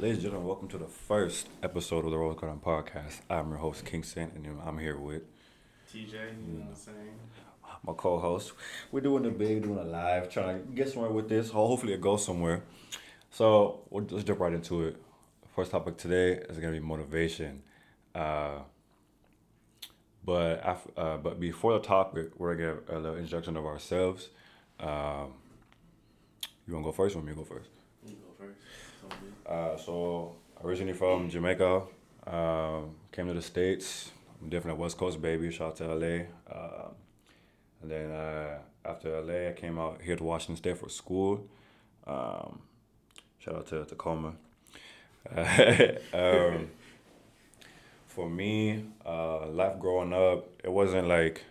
Ladies and gentlemen, welcome to the first episode of the Rose Garden Podcast. I'm your host, Kingston, and I'm here with TJ, you know what I'm saying? my co-host. We're doing the big, doing a live, trying to get somewhere with this. Hopefully, it goes somewhere. So we'll just jump right into it. First topic today is gonna be motivation. Uh, but af- uh, but before the topic, we're gonna get a little introduction of ourselves. Um, you wanna go first? Or me go first? You go first. Sounds good. Uh, so originally from Jamaica, um, came to the states. I'm definitely a West Coast baby. Shout out to LA. Um and then uh, after LA, I came out here to Washington State for school. Um, shout out to Tacoma. um, for me, uh, life growing up, it wasn't like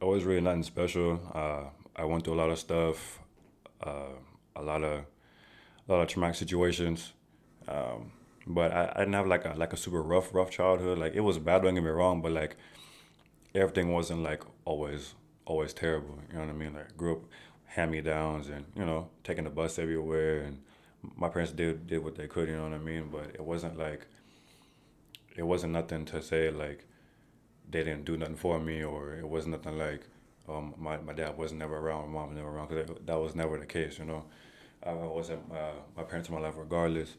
it was really nothing special. Uh, I went through a lot of stuff, uh, a lot of a lot of traumatic situations. Um, but I, I didn't have like a like a super rough rough childhood. Like it was bad, don't get me wrong, but like everything wasn't like always always terrible. You know what I mean? Like grew up hand me downs and you know taking the bus everywhere and my parents did did what they could. You know what I mean? But it wasn't like it wasn't nothing to say like they didn't do nothing for me or it was nothing like um, my, my dad was never around, my mom was never around because that was never the case, you know. I wasn't uh, my parents in my life regardless.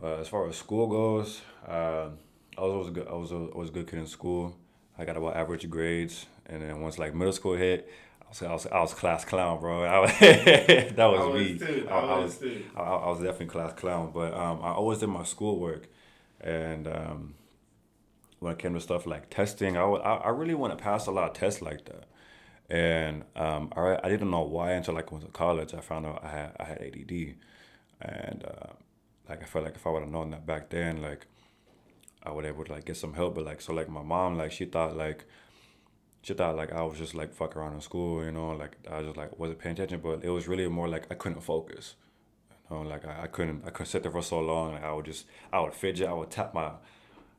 Uh, as far as school goes, uh, I was always good. I was always a good kid in school. I got about average grades, and then once like middle school hit, I was I was, I was class clown, bro. I was, that was, I was me. too. I, I was too. I, I was definitely class clown, but um, I always did my schoolwork, and um, when it came to stuff like testing, I, I, I really want to pass a lot of tests like that. And um, I, I didn't know why until like I went to college. I found out I had I had ADD, and uh, like I felt like if I would have known that back then, like I would able to like get some help. But like so like my mom like she thought like she thought like I was just like fuck around in school, you know, like I was just like wasn't paying attention. But it was really more like I couldn't focus. You know, like I, I couldn't I couldn't sit there for so long. Like I would just I would fidget. I would tap my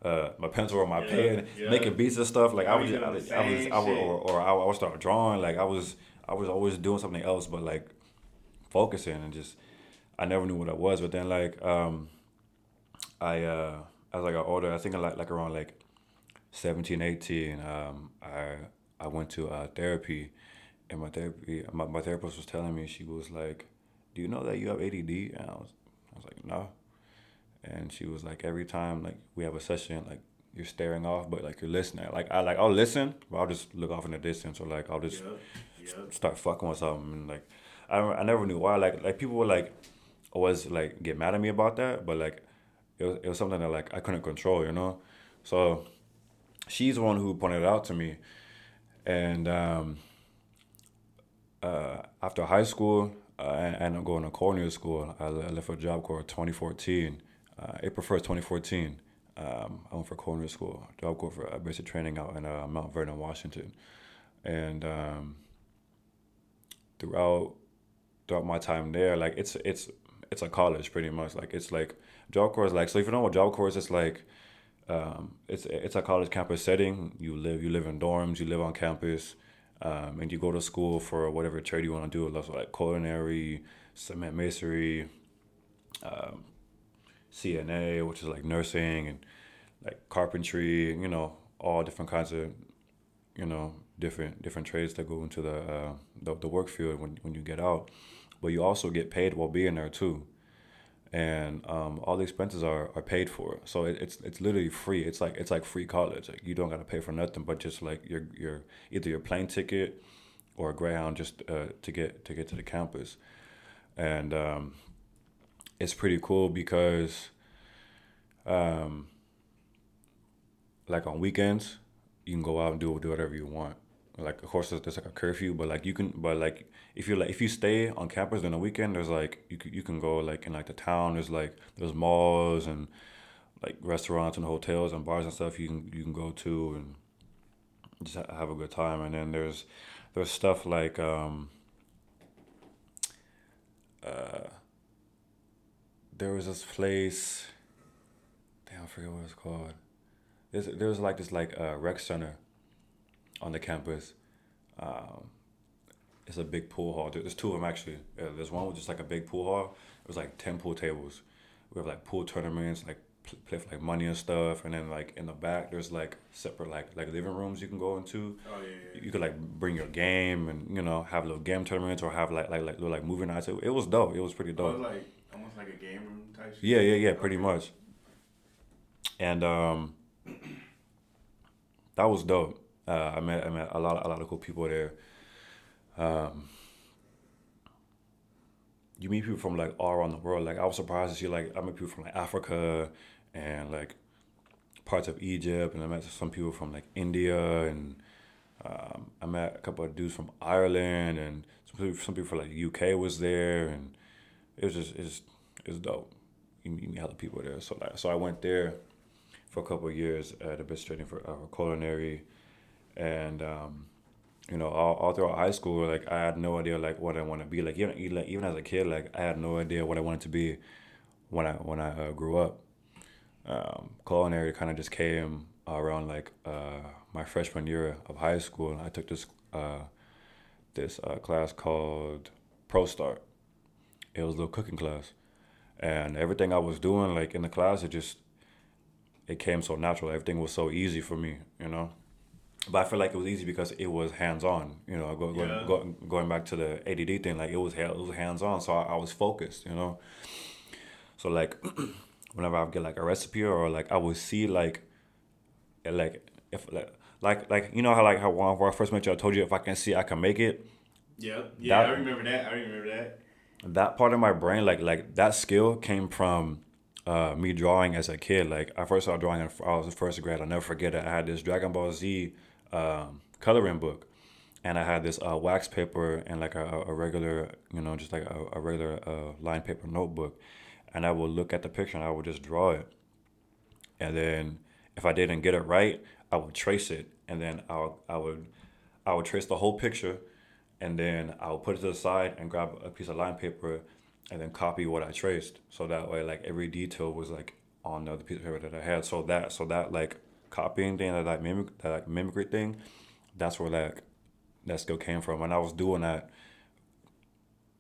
uh, my pencil or my Yeah, pen, yeah. making beats and stuff. Like I was, I was, I was, I would, or, or I, I would start drawing. Like I was, I was always doing something else, but like focusing and just, I never knew what I was. But then like, um, I, uh, as I got older, I think like like around like 17, 18, um, I I went to uh, therapy, and my therapy, my, my therapist was telling me she was like, "Do you know that you have ADD?" And I was, I was like, "No." And she was like, "Every time like we have a session, like you're staring off, but like you're listening. Like I like I'll listen, but I'll just look off in the distance, or like I'll just start fucking with something. And like I I never knew why. Like like people were like always like get mad at me about that, but like it was, it was something that like I couldn't control, you know. So she's the one who pointed it out to me, and um, uh, after high school, uh, and, and I'm going to culinary school. I, left for Job Corps 2014, uh, April 1st, 2014. Um, I went for culinary school, Job Corps for uh, basic training out in uh, Mount Vernon, Washington, and um, throughout throughout my time there, like it's it's it's a college pretty much. Like it's like Job Corps is like so. If you know what Job Corps is, it's like um, it's it's a college campus setting. You live you live in dorms. You live on campus, um, and you go to school for whatever trade you want to do. That's like culinary, cement masonry, um, CNA, which is like nursing and like carpentry. You know, all different kinds of you know different different trades that go into the uh, the, the work field when when you get out. But you also get paid while being there too and um, all the expenses are, are paid for. So it, it's it's literally free. It's like it's like free college. Like you don't gotta pay for nothing, but just like your your either your plane ticket or a Greyhound just uh, to get to get to the campus, and um, it's pretty cool because, um, like on weekends, you can go out and do do whatever you want. Like of course there's, like a curfew, but like you can, but like if you like if you stay on campus during the weekend, there's like you can, you can go like in like the town. There's like there's malls and like restaurants and hotels and bars and stuff you can you can go to and just ha- have a good time. And then there's there's stuff like um uh there was this place. Damn, I forget what it's called. There's there was like this like uh, rec center on the campus. Um, it's a big pool hall. There's two of them actually. Uh, there's one with just like a big pool hall. It was like ten pool tables, we have like pool tournaments, like play for like money and stuff, and then like in the back there's like separate like like living rooms you can go into. Oh yeah, yeah. You could like bring your game and you know have little game tournaments or have like like like little like movie nights. It, it was dope. It was pretty Oh, dope. it's like almost like a game room type. shit? Yeah, yeah, yeah, pretty Okay. much. And um, that was dope. Uh, I met I met a lot a lot of cool people there. Um, you meet people from like all around the world. Like I was surprised to see like I met people from like Africa and like parts of Egypt, and I met some people from like India, and um, I met a couple of dudes from Ireland, and some people, some people from like UK was there, and it was just it's it's dope. You meet, hella people there. So like so I went there for a couple of years at a bit training for, uh, for culinary, and um, you know all, all throughout high school like I had no idea like what I want to be like even even as a kid like I had no idea what I wanted to be when I when I uh, grew up. Um, culinary kind of just came around like uh, my freshman year of high school. I took this uh, this uh, class called ProStart. It was a little cooking class, and everything I was doing like in the class, it just it came so natural. Everything was so easy for me, you know. But I feel like it was easy because it was hands on. You know, go, go, Yeah. go, going back to the ADD thing, like it was it was hands on, so I, I was focused. You know. So like, whenever I get like a recipe or like I would see like, like if like like like you know how like how when I first met you, I told you if I can see, I can make it. Yep. Yeah, I remember that. I remember that. that part of my brain, like like that skill came from uh, me drawing as a kid. Like I first started drawing, in, I was in first grade. I'll never forget it. I had this Dragon Ball Z um, coloring book, and I had this uh, wax paper and like a, a regular, you know, just like a, a regular uh, line paper notebook, and I would look at the picture and I would just draw it, and then if I didn't get it right, I would trace it, and then I would, I would I would trace the whole picture, and then I would put it to the side and grab a piece of line paper, and then copy what I traced. So that way, like every detail was like on the other piece of paper that I had. So that so that like copying thing, that like mimic that like mimicry thing, that's where like that skill came from. And I was doing that.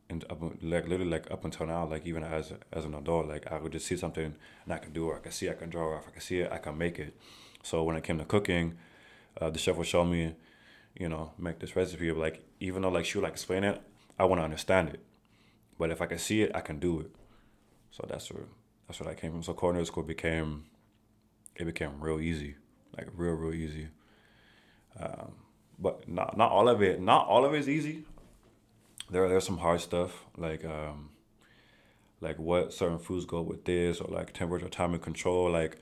And up, like literally like up until now, like even as as an adult, like I would just see something and I can do it. I can see, I can draw. If I can see it, I can make it. So when it came to cooking, uh, the chef would show me, you know, make this recipe. Of like even though like she would like explain it, I want to understand it. But if I can see it, I can do it. So that's where that's where I came from. So culinary school became, it became real easy, like real real easy. Um, but not not all of it. Not all of it is easy. There there's some hard stuff like um, like what certain foods go with this or like temperature timing control like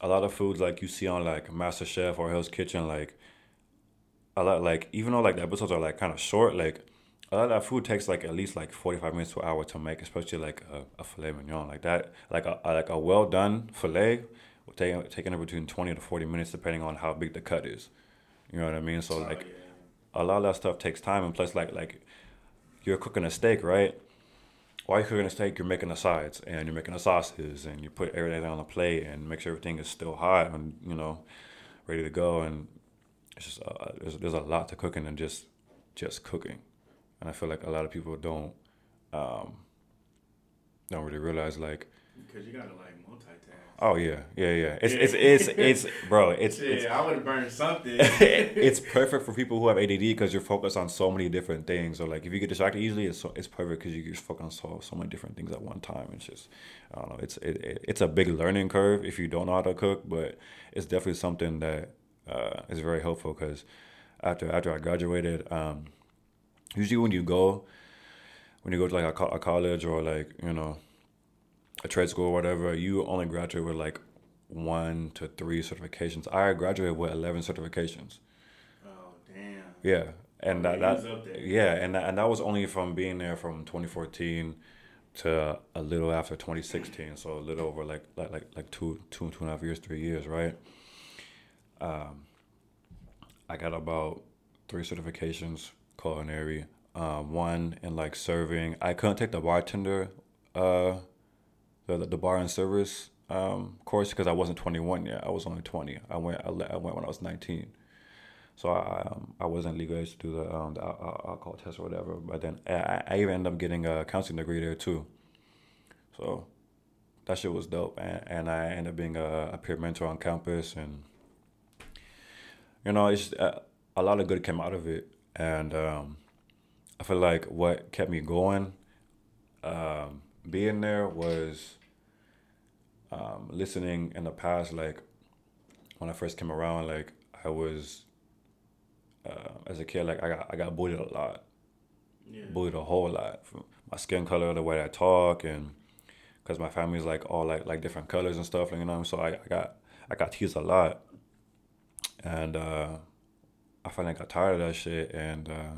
a lot of foods like you see on like MasterChef or Hell's Kitchen like a lot like even though like the episodes are like kind of short like a lot of that food takes like at least like 45 minutes to an hour to make especially like a, a filet mignon like that like a, a- like a well done filet take taking between 20 to 40 minutes depending on how big the cut is you know what I mean so Oh, like yeah. a lot of that stuff takes time and plus like like you're cooking a steak right while you're cooking a steak you're making the sides and you're making the sauces and you put everything on the plate and make sure everything is still hot and you know ready to go and it's just uh, there's, there's a lot to cooking than just just cooking and i feel like a lot of people don't um don't really realize like Because you gotta like multitask. Oh yeah yeah yeah it's it's it's it's bro it's Shit, it's I would have burned something. it's perfect for people who have ADD because you're focused on so many different things. So like if you get distracted easily, it's so, it's perfect because you just focus on so so many different things at one time. It's just I don't know. It's it, it, it's a big learning curve if you don't know how to cook, but it's definitely something that uh, is very helpful because after after I graduated, um, usually when you go when you go to like a, co- a college or like you know a trade school or whatever, you only graduate with like one to three certifications. I graduated with eleven certifications. oh damn. Yeah, and that, that was up there. yeah, and that, and that was only from being there from 2014 to a little after 2016, so a little over like like like like two two two and a half years, three years, right? Um, I got about three certifications culinary. Um, one in like serving. I couldn't take the bartender, uh, the the bar and service um course because I wasn't 21 yet. I was only 20. I went I, I went when I was 19. So I um, I wasn't legal to do the um the al- al- alcohol test or whatever. But then I, I even ended up getting a counseling degree there too. So that shit was dope, and and I ended up being a, a peer mentor on campus, and you know, it's uh, a lot of good came out of it, and um, I feel like what kept me going, um, being there was um, listening in the past, like when I first came around, like I was uh, as a kid, like I got I got bullied a lot, Yeah. bullied a whole lot from my skin color, the way I talk, and because my family's like all like like different colors and stuff, like, you know. So I, I got I got teased a lot, and uh, I finally got tired of that shit, and uh,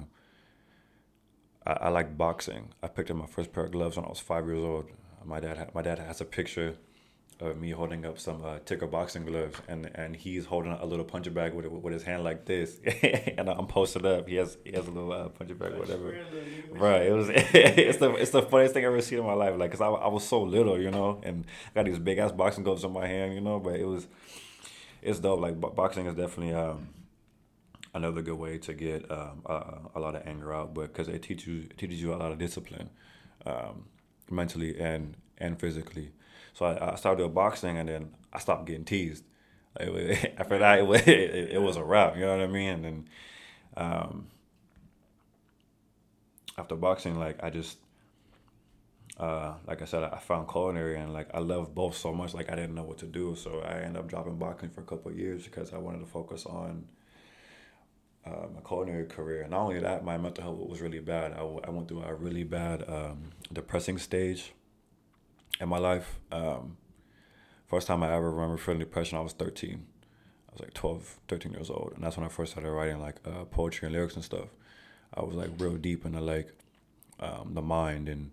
I, I like boxing. I picked up my first pair of gloves when I was five years old. My dad had, my dad has a picture of me holding up some uh, ticker boxing gloves, and and he's holding a little puncher bag with with his hand like this, and I'm posted up. He has he has a little uh, puncher bag, whatever. Right, it was it's the it's the funniest thing I've ever seen in my life. Like, cause I, I was so little, you know, and I got these big ass boxing gloves on my hand, you know. But it was, it's dope. Like bo- boxing is definitely um, another good way to get um, a, a lot of anger out, but because it teaches you it teaches you a lot of discipline, um, mentally and and physically. So I, I started doing boxing, and then I stopped getting teased. After that, it was, it, it was a wrap. You know what I mean? And. Um, after boxing, like I just, uh, like I said, I found culinary and like I love both so much. Like I didn't know what to do, so I ended up dropping boxing for a couple of years because I wanted to focus on uh, my culinary career. Not only that, my mental health was really bad. I, I went through a really bad um, depressing stage in my life. Um, first time I ever remember feeling depression, I was 13. I was like 12, 13 years old. And that's when I first started writing like uh, poetry and lyrics and stuff. I was like real deep into like um, the mind and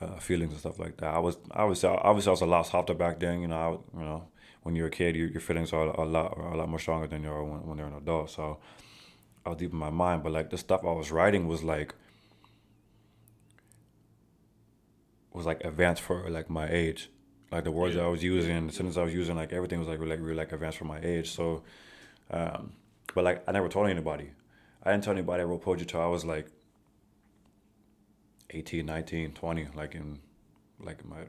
uh, feelings and stuff like that. I was obviously obviously I was a lot softer back then. You know, I, you know, when you're a kid, your, your feelings are a lot are a lot more stronger than you are when, when they're an adult. So I was deep in my mind, but like the stuff I was writing was like was like advanced for like my age. Like the words Yeah. I was using, the sentences I was using, like everything was like really, like really like advanced for my age. So, um, but like I never told anybody. I didn't tell anybody I wrote poetry till I was like 18, 19, 20, like in like in my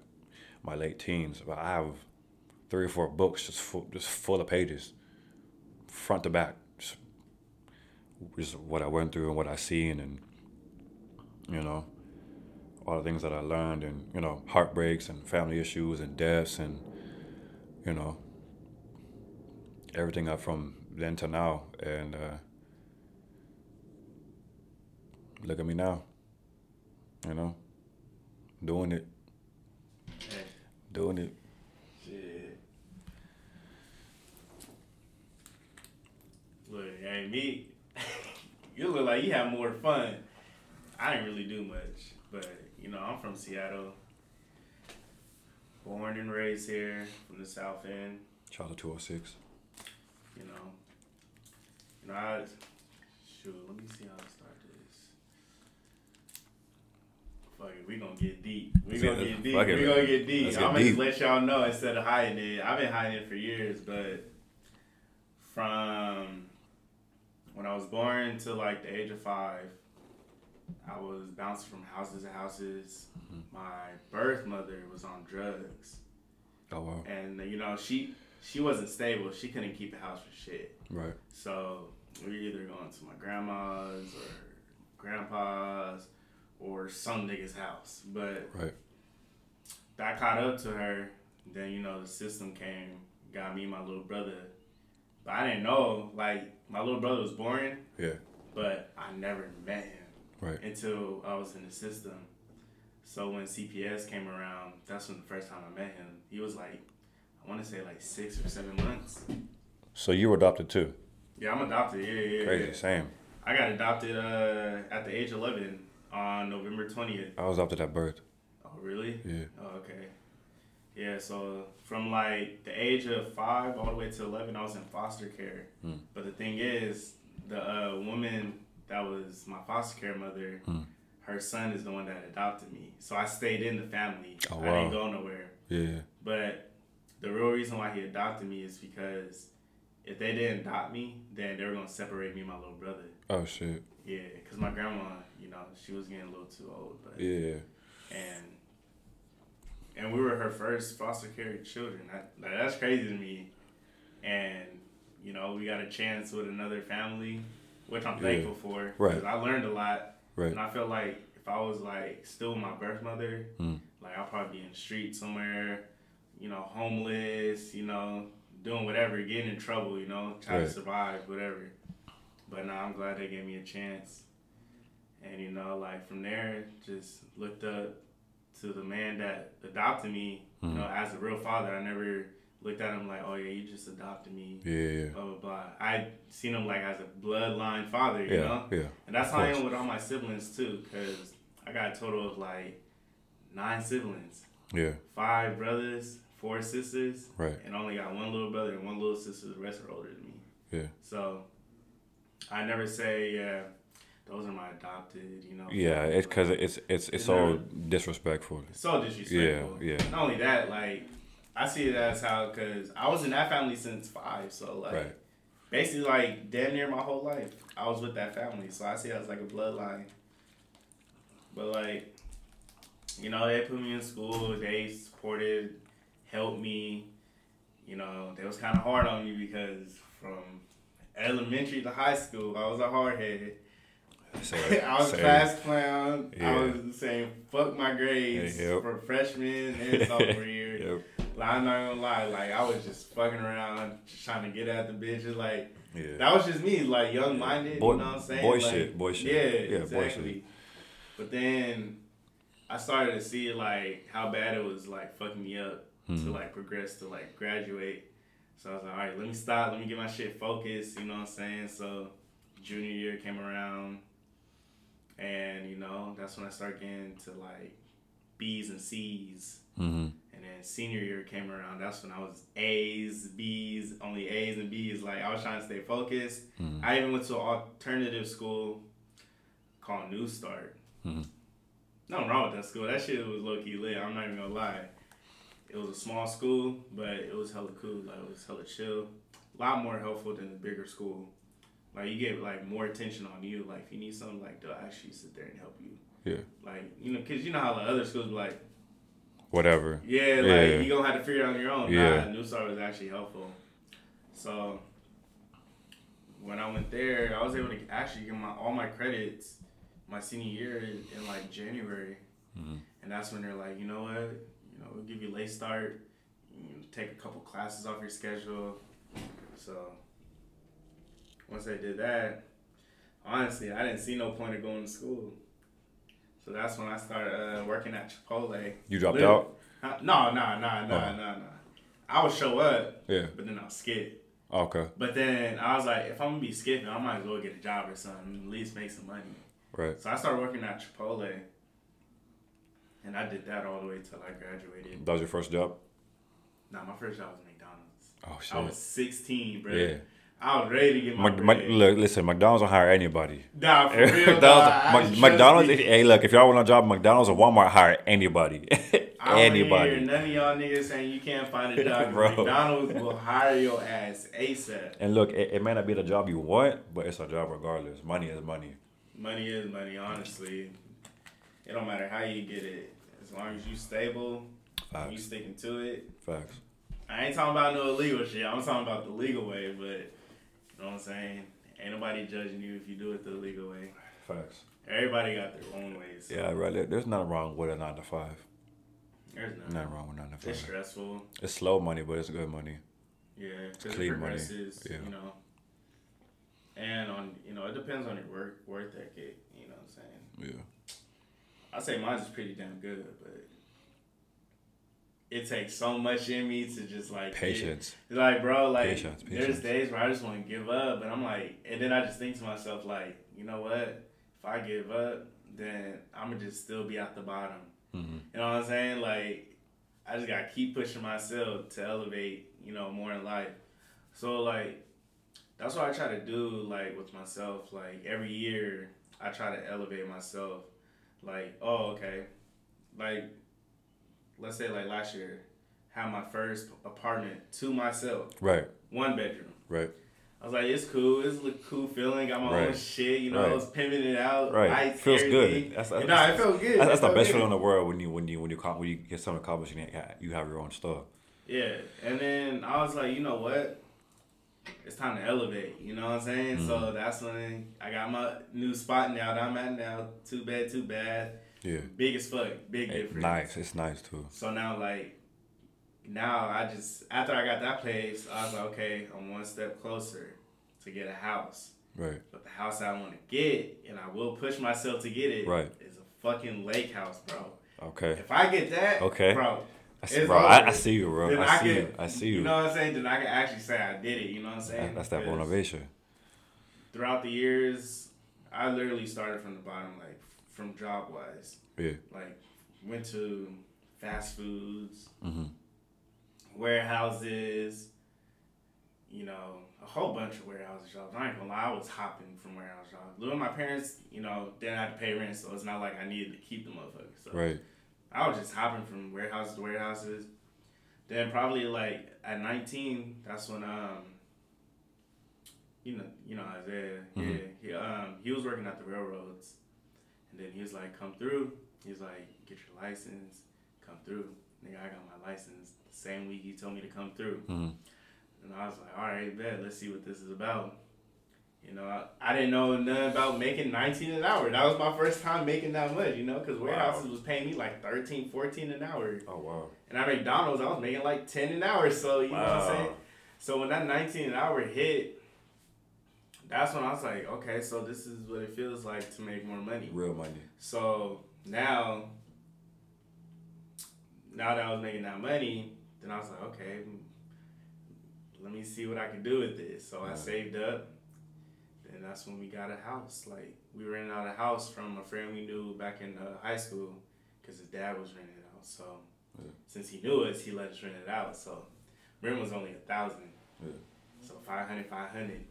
my late teens. But I have three or four books just full, just full of pages, front to back, just, what I went through and what I seen and you know all the things that I learned and you know heartbreaks and family issues and deaths and you know everything up from then to now and uh, look at me now you know doing it doing it. Look, hey, me. you look like you have more fun. I didn't really do much, but you know, I'm from Seattle. Born and raised here from the South End. Charlotte 206 You know, you know, I shoot. Let me see how to start this. Fuck it, we gonna get deep. We Yeah, gonna get deep. it, we gonna get deep. I'm gonna just let y'all know instead of hiding it. I've been hiding it for years, but from when I was born to like the age of five, I was bouncing from houses to houses. Mm-hmm. My birth mother was on drugs, oh wow and you know she she wasn't stable. She couldn't keep the house for shit. right So we either going to my grandma's or grandpa's or some nigga's house. But right that caught up to her. Then you know the system came, got me and my little brother. But I didn't know like my little brother was born, yeah but I never met him right until I was in the system. So when CPS came around, that's when the first time I met him. He was like, I want to say like six or seven months. so you were adopted too Yeah, I'm adopted. Yeah, yeah, crazy yeah. same I got adopted uh, at the age of 11 on November 20th. I was adopted at birth Oh, really? yeah Oh, okay. Yeah, so from like the age of five all the way to 11, I was in foster care. Hmm. But the thing is, the uh, woman that was my foster care mother, Hmm. her son is the one that adopted me. So I stayed in the family. Oh, I didn't go nowhere. yeah But the real reason why he adopted me is because if they didn't adopt me, then they were going to separate me and my little brother. oh shit Yeah, because my grandma, you know, she was getting a little too old, but yeah and and we were her first foster care children. That, like, that's crazy to me. And you know, we got a chance with another family, which I'm Yeah. thankful for. Right. I learned a lot, Right. and I feel like if I was like still my birth mother, Mm. like I'll probably be in the street somewhere, you know, homeless, you know, doing whatever, getting in trouble, you know, trying Right. to survive, whatever. But now I'm glad they gave me a chance. And you know, like from there, just looked up to the man that adopted me, you Mhm. know, as a real father. I never looked at him like, oh yeah, you just adopted me, Yeah, blah blah blah. I seen him like as a bloodline father, you yeah, know. yeah. And that's how I am with all my siblings too, because I got a total of like nine siblings, Yeah, five brothers, four sisters, right. and only got one little brother and one little sister. The rest are older than me. Yeah. So I never say, yeah, those are my adopted. You know. Yeah, it's because it's it's it's so disrespectful. so disrespectful. Yeah, yeah. Not only that, like I see it as how because I was in that family since five, so like Right. basically like damn near my whole life I was with that family, so I see it as like a bloodline. But like, you know, they put me in school. They supported, helped me. You know, they was kind of hard on me because from elementary to high school, I was a hard hardhead. I was say- class clown. Yeah. I was saying fuck my grades Yeah, yep. for freshman and sophomore year. Yep. Like, I'm not gonna lie, like I was just fucking around, just trying to get at the bitches. Like Yeah. that was just me, like young minded. Boy- you know what I'm saying? boy Like, shit, boy shit. Yeah, Yeah, boy shit. exactly. But then I started to see like how bad it was like fucking me up to Mhm. like progress to like graduate. So I was like, all right, let me stop, let me get my shit focused. You know what I'm saying? So junior year came around, and you know that's when I started getting to like B's and C's. Mhm. And then senior year came around. That's when I was A's, B's, only A's and B's. Like I was trying to stay focused. Mhm. I even went to an alternative school called New Start. Mhm. Nothing wrong with that school. That shit was low key lit. I'm not even gonna lie. It was a small school, but it was hella cool. Like it was hella chill. A lot more helpful than the bigger school. Like you get like more attention on you. Like if you need something, like they'll actually sit there and help you. Yeah. Like you know, cause you know how the other schools be like, Whatever. yeah, like Yeah. you gonna have to figure it out on your own. Yeah. Nah, New Start was actually helpful. So when I went there, I was able to actually get my all my credits my senior year in, in like January, Mhm. and that's when they're like, you know what, you know, we'll give you a late start, you know, take a couple classes off your schedule. So once they did that, honestly, I didn't see no point of going to school. So that's when I started uh, working at Chipotle. You dropped Literally. out. No, no, no, no, Oh. no, no. I would show up, Yeah. but then I'll skip. Okay. But then I was like, if I'm gonna be skipping, I might as well get a job or something, at least make some money. Right. So I started working at Chipotle, and I did that all the way till I graduated. That was your first job. Nah, my first job was McDonald's. Oh shit! I was 16, bro. Yeah. I was ready to get my look, listen. McDonald's don't hire anybody. Nah, for real, That nah, was- I- Mc- trust McDonald's. Hey, look. If y'all want a job, McDonald's or Walmart hire anybody. I don't hear none of y'all niggas saying you can't find a job. Bro. McDonald's will hire your ass ASAP. And look, it, it may not be the job you want, but it's a job regardless. Money is money. Money is money, honestly. It don't matter how you get it. As long as you stable, Facts. you sticking to it. Facts. I ain't talking about no illegal shit. I'm talking about the legal way, but you know what I'm saying? Ain't nobody judging you if you do it the legal way. Facts. Everybody got their own ways. so Yeah, right. there- There's nothing wrong with a nine to five. There's nothing. Nothing wrong with nine to five. It's stressful. It's slow money, but it's good money. Yeah, because it clean money. Yeah. you know. And on, you know, it depends on your work work ethic. You know what I'm saying? Yeah. I say mine's is pretty damn good, but it takes so much in me to just like get- Patience. like, bro, like Patience, there's days where I just want to give up, but I'm like, and then I just think to myself, like, you know what? If I give up, then I'm gonna just still be at the bottom. hmm You know what I'm saying? Like, I just gotta keep pushing myself to elevate, you know, more in life. So like, that's what I try to do, like with myself. Like every year, I try to elevate myself. Like, oh, okay, like, let's say like last year, had my first apartment to myself, Right. one bedroom. Right. I was like, it's cool. It's a cool feeling. Got my Right. own shit. You know, Right. I was pimping it out. Right. Lights, Feels everything. good. That's, that's, nah, it felt good. that's, that's the best good. feeling in the world when you when you when you when you get something accomplished and you, you have your own stuff. Yeah, and then I was like, you know what? It's time to elevate. You know what I'm saying? Mm-hmm. So that's when I got my new spot now that I'm at now. Too bad, too bad. Yeah. Big as fuck. Big Hey, difference. nice. It's nice too. So now, like, now I just after I got that place, I was like, okay, I'm one step closer to get a house. Right. But the house I want to get, and I will push myself to get it, Right. is a fucking lake house, bro. Okay. If I get that, Okay. bro, I see, It's bro, I, I see you, bro. then I I, see can, you. I see you. You know what I'm saying? Then I can actually say I did it. You know what I'm saying? That's that motivation. Throughout the years, I literally started from the bottom, like from job wise. Yeah. Like went to fast foods, hmm warehouses, you know, a whole bunch of warehouse jobs. I ain't gonna lie, I was hopping from warehouse jobs. Little my parents, you know, didn't have to pay rent, so it's not like I needed to keep the motherfuckers. So Right. I was just hopping from warehouses to warehouses. Then probably like at 19, that's when um, you know, you know Isaiah, yeah, Mhm. he um he was working at the railroads, and then he was like, come through. He was like, get your license, come through. Nigga, I got my license the same week he told me to come through. hmm And I was like, all right, bet, let's see what this is about. You know, I, I didn't know nothing about making 19 an hour. That was my first time making that much, you know, because warehouses was paying me like 13, 14 an hour. Oh wow. And at McDonald's, I was making like 10 an hour. So, you know what I'm saying? So when that 19 an hour hit, that's when I was like, okay, so this is what it feels like to make more money. Real money. So now, now that I was making that money, then I was like, okay, let me see what I can do with this. So I saved up. And that's when we got a house. Like we rented out a house from a friend we knew back in uh, high school, because his dad was renting it out. So Yeah. since he knew us, he let us rent it out. So rent was only a thousand. Yeah. So 500, 500.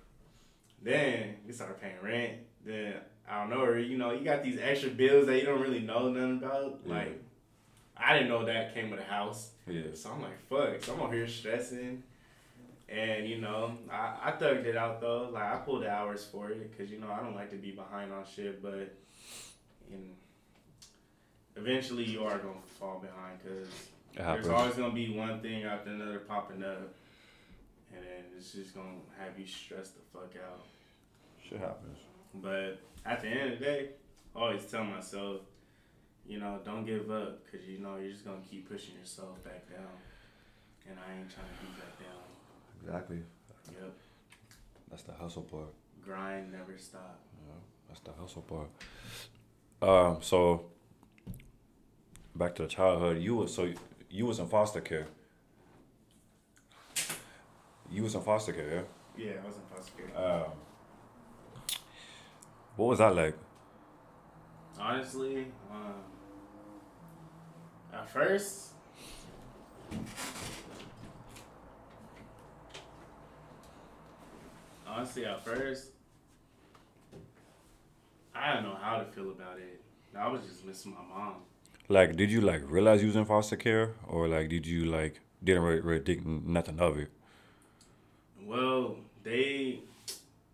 Then we started paying rent. Then I don't know, or you know, you got these extra bills that you don't really know nothing about. Yeah. Like I didn't know that came with a house. Yeah. So I'm like, fuck. So I'm over here stressing. And you know, I, I thugged it out though. Like I pulled the hours for it because you know I don't like to be behind on shit, but in eventually you are gonna fall behind because there's always gonna be one thing after another popping up, and then it's just gonna have you stressed the fuck out. Shit happens. But at the end of the day, I always tell myself, you know, don't give up because you know you're just gonna keep pushing yourself back down, and I ain't trying to be back down. Exactly. Yep, That's the hustle part. grind never stop. Yeah, that's the hustle part. Um, so back to the childhood. You was so you was in foster care. You was in foster care, Yeah, Yeah, I was in foster care. Um, what was that like? Honestly, um, at first, honestly, at first, I didn't know how to feel about it. I was just missing my mom. Like, did you like realize you was in foster care, or like did you like didn't really, really think nothing of it? Well, they,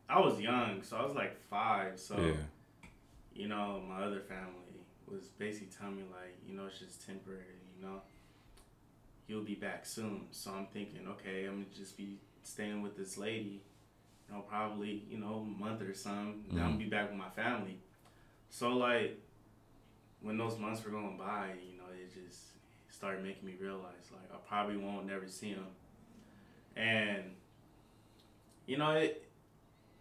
I was young, so I was like five. So, Yeah. you know, my other family was basically telling me like, you know, it's just temporary. You know, you'll be back soon. So I'm thinking, okay, I'm gonna just be staying with this lady. You know, probably you know a month or something. Then I'm gonna mm-hmm. be back with my family. So like, when those months were going by, you know, it just started making me realize like I probably won't never see him. And you know, it.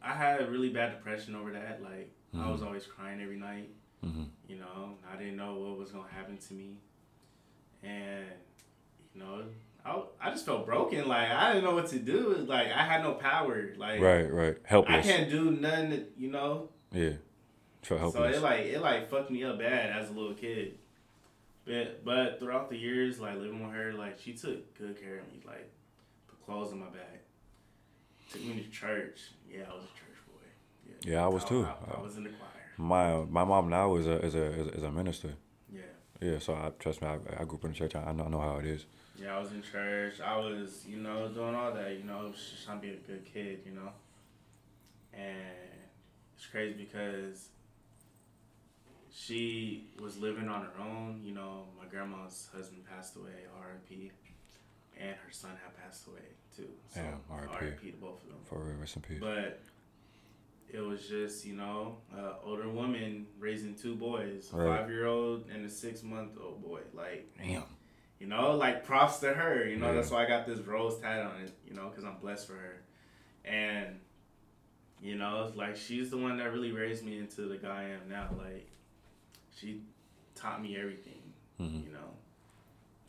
I had really bad depression over that. Like I was always crying every night. Mm-hmm. You know, I didn't know what was gonna happen to me, and you know, I, I just felt broken. Like I didn't know what to do. Like I had no power. Like Right, right. Help. I can't do nothing. That, you know, Yeah. Felt so it like it like fucked me up bad as a little kid. But but throughout the years, like living with her, like she took good care of me. Like put clothes on my back, took me to church. Yeah, I was a church boy. Yeah, I was too. I, I uh, was in the choir. my my mom now is a is a is a, minister. Yeah. Yeah, so I trust me. I, I grew up in the church. I know I know how it is. Yeah, I was in church. I was, you know, doing all that. You know, just trying to be a good kid. You know. and it's crazy because she was living on her own. You know, my grandma's husband passed away, R.I.P., and her son had passed away too. So Yeah, R.I.P. To both of them. For real, rest in peace. But it was just, you know, uh, older woman raising two boys, a Right. five year old and a six month old boy. Like, Damn. you know, like props to her. You know, Yeah. that's why I got this rose tat on it. You know, because I'm blessed for her, and you know, it's like she's the one that really raised me into the guy I am now. Like, she taught me everything. hmm You know,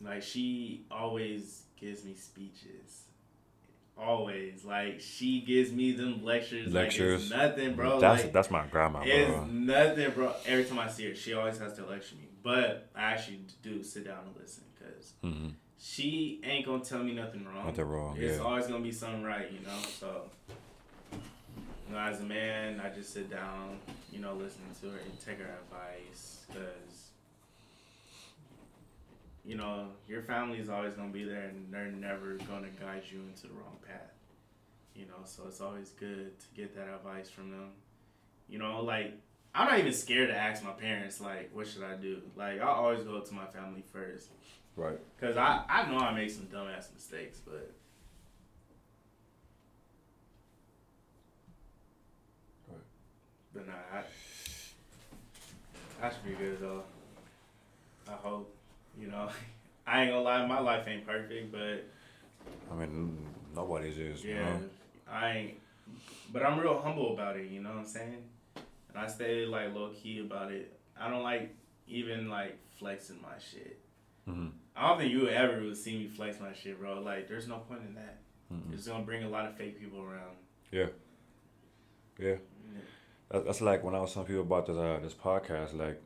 like she always gives me speeches. Always, like she gives me them lectures. Lectures. like it's nothing, bro. That's like, that's my grandma, it's bro. nothing, bro. Every time I see her, she always has to lecture me. But I actually do sit down and listen because hmm she ain't gonna tell me nothing wrong. Nothing wrong. It's Yeah. always gonna be something right, you know. So, you know, as a man, I just sit down, you know, listening to her and take her advice because, you know, your family is always gonna be there and they're never gonna guide you into the wrong path. You know, so it's always good to get that advice from them. You know, like I'm not even scared to ask my parents like, what should I do? Like I always go to my family first. Right. Cause I, I know I make some dumbass mistakes, but Right. but nah, I, I should be good though. I hope, you know. I ain't gonna lie, my life ain't perfect, but I mean, nobody's is. You yeah, know? I ain't. But I'm real humble about it. You know what I'm saying? And I stay like low key about it. I don't like even like flexing my shit. hmm I don't think you ever would see me flex my shit, bro. Like, there's no point in that. Mm-mm. It's gonna bring a lot of fake people around. Yeah. Yeah. That- That's like when I was telling people about this uh, this podcast. Like,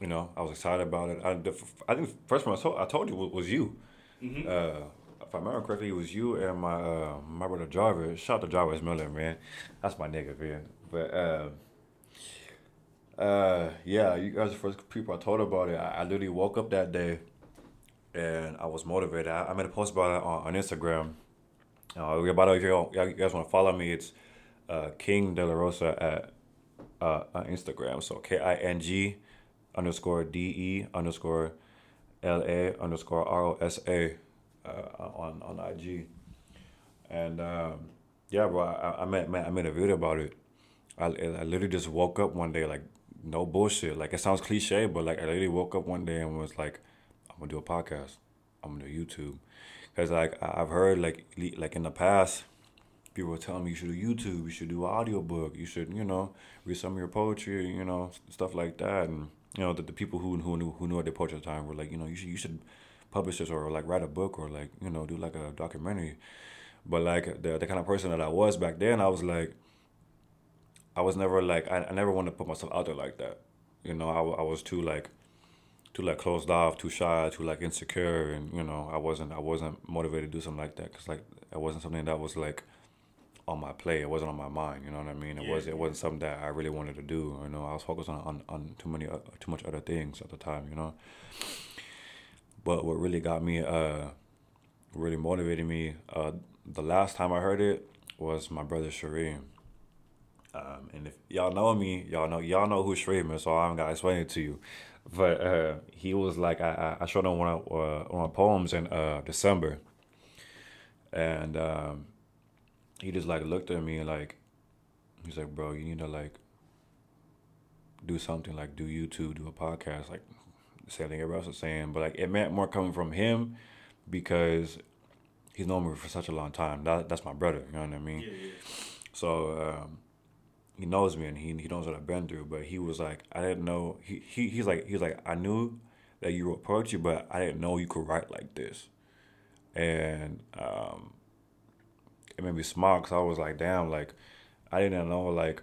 you know, I was excited about it. I, the, I think the first one I told, I told you was, was you. hmm Uh, if I remember correctly, it was you and my uh, my brother Jarvis. Shout out to Jarvis Miller, man. That's my nigga, man. But uh, uh, yeah, you guys are the first people I told about it. I, I literally woke up that day, and I was motivated. I, I made a post about it on, on Instagram. Uh, by the way, if you guys want to follow me, it's uh, King De La Rosa at uh, on Instagram. So K I N G underscore D E underscore L A underscore R O S A uh, on on IG. And um, yeah, bro, I, I made man, I made a video about it. I, I literally just woke up one day like no bullshit. Like it sounds cliche, but like I literally woke up one day and was like, I'm gonna do a podcast. I'm gonna do YouTube. Cause like I've heard like like in the past, people were telling me you should do YouTube, you should do audiobook, you should you know read some of your poetry, you know stuff like that, and you know the, the people who who knew who knew their poetry at the time were like you know you should you should publish this or like write a book or like you know do like a documentary, but like the the kind of person that I was back then, I was like. I was never like I, I never wanted to put myself out there like that, you know. I, I was too like too like closed off, too shy, too like insecure, and you know, I wasn't I wasn't motivated to do something like that because like it wasn't something that was like on my plate. It wasn't on my mind. You know what I mean? It Yeah, was it wasn't something that I really wanted to do. You know, I was focused on on, on too many uh, too much other things at the time. You know. But what really got me uh really motivated me uh the last time I heard it was my brother Shareem. Um, and if y'all know me, y'all know y'all know who Shareem is, so I'm gonna explain it to you. But uh, he was like I I I showed him one of uh, one of my poems in uh, December, and um, he just like looked at me and like he's like, bro, you need to like do something like do YouTube, do a podcast, like the same thing everybody else is saying. But like it meant more coming from him because he's known me for such a long time. That that's my brother, you know what I mean? Yeah, yeah. So um, he knows me and he he knows what I've been through. But he was like, I didn't know. He he he's like he's like I knew that you wrote poetry, but I didn't know you could write like this. And um, it made me smile because I was like, damn, like I didn't know like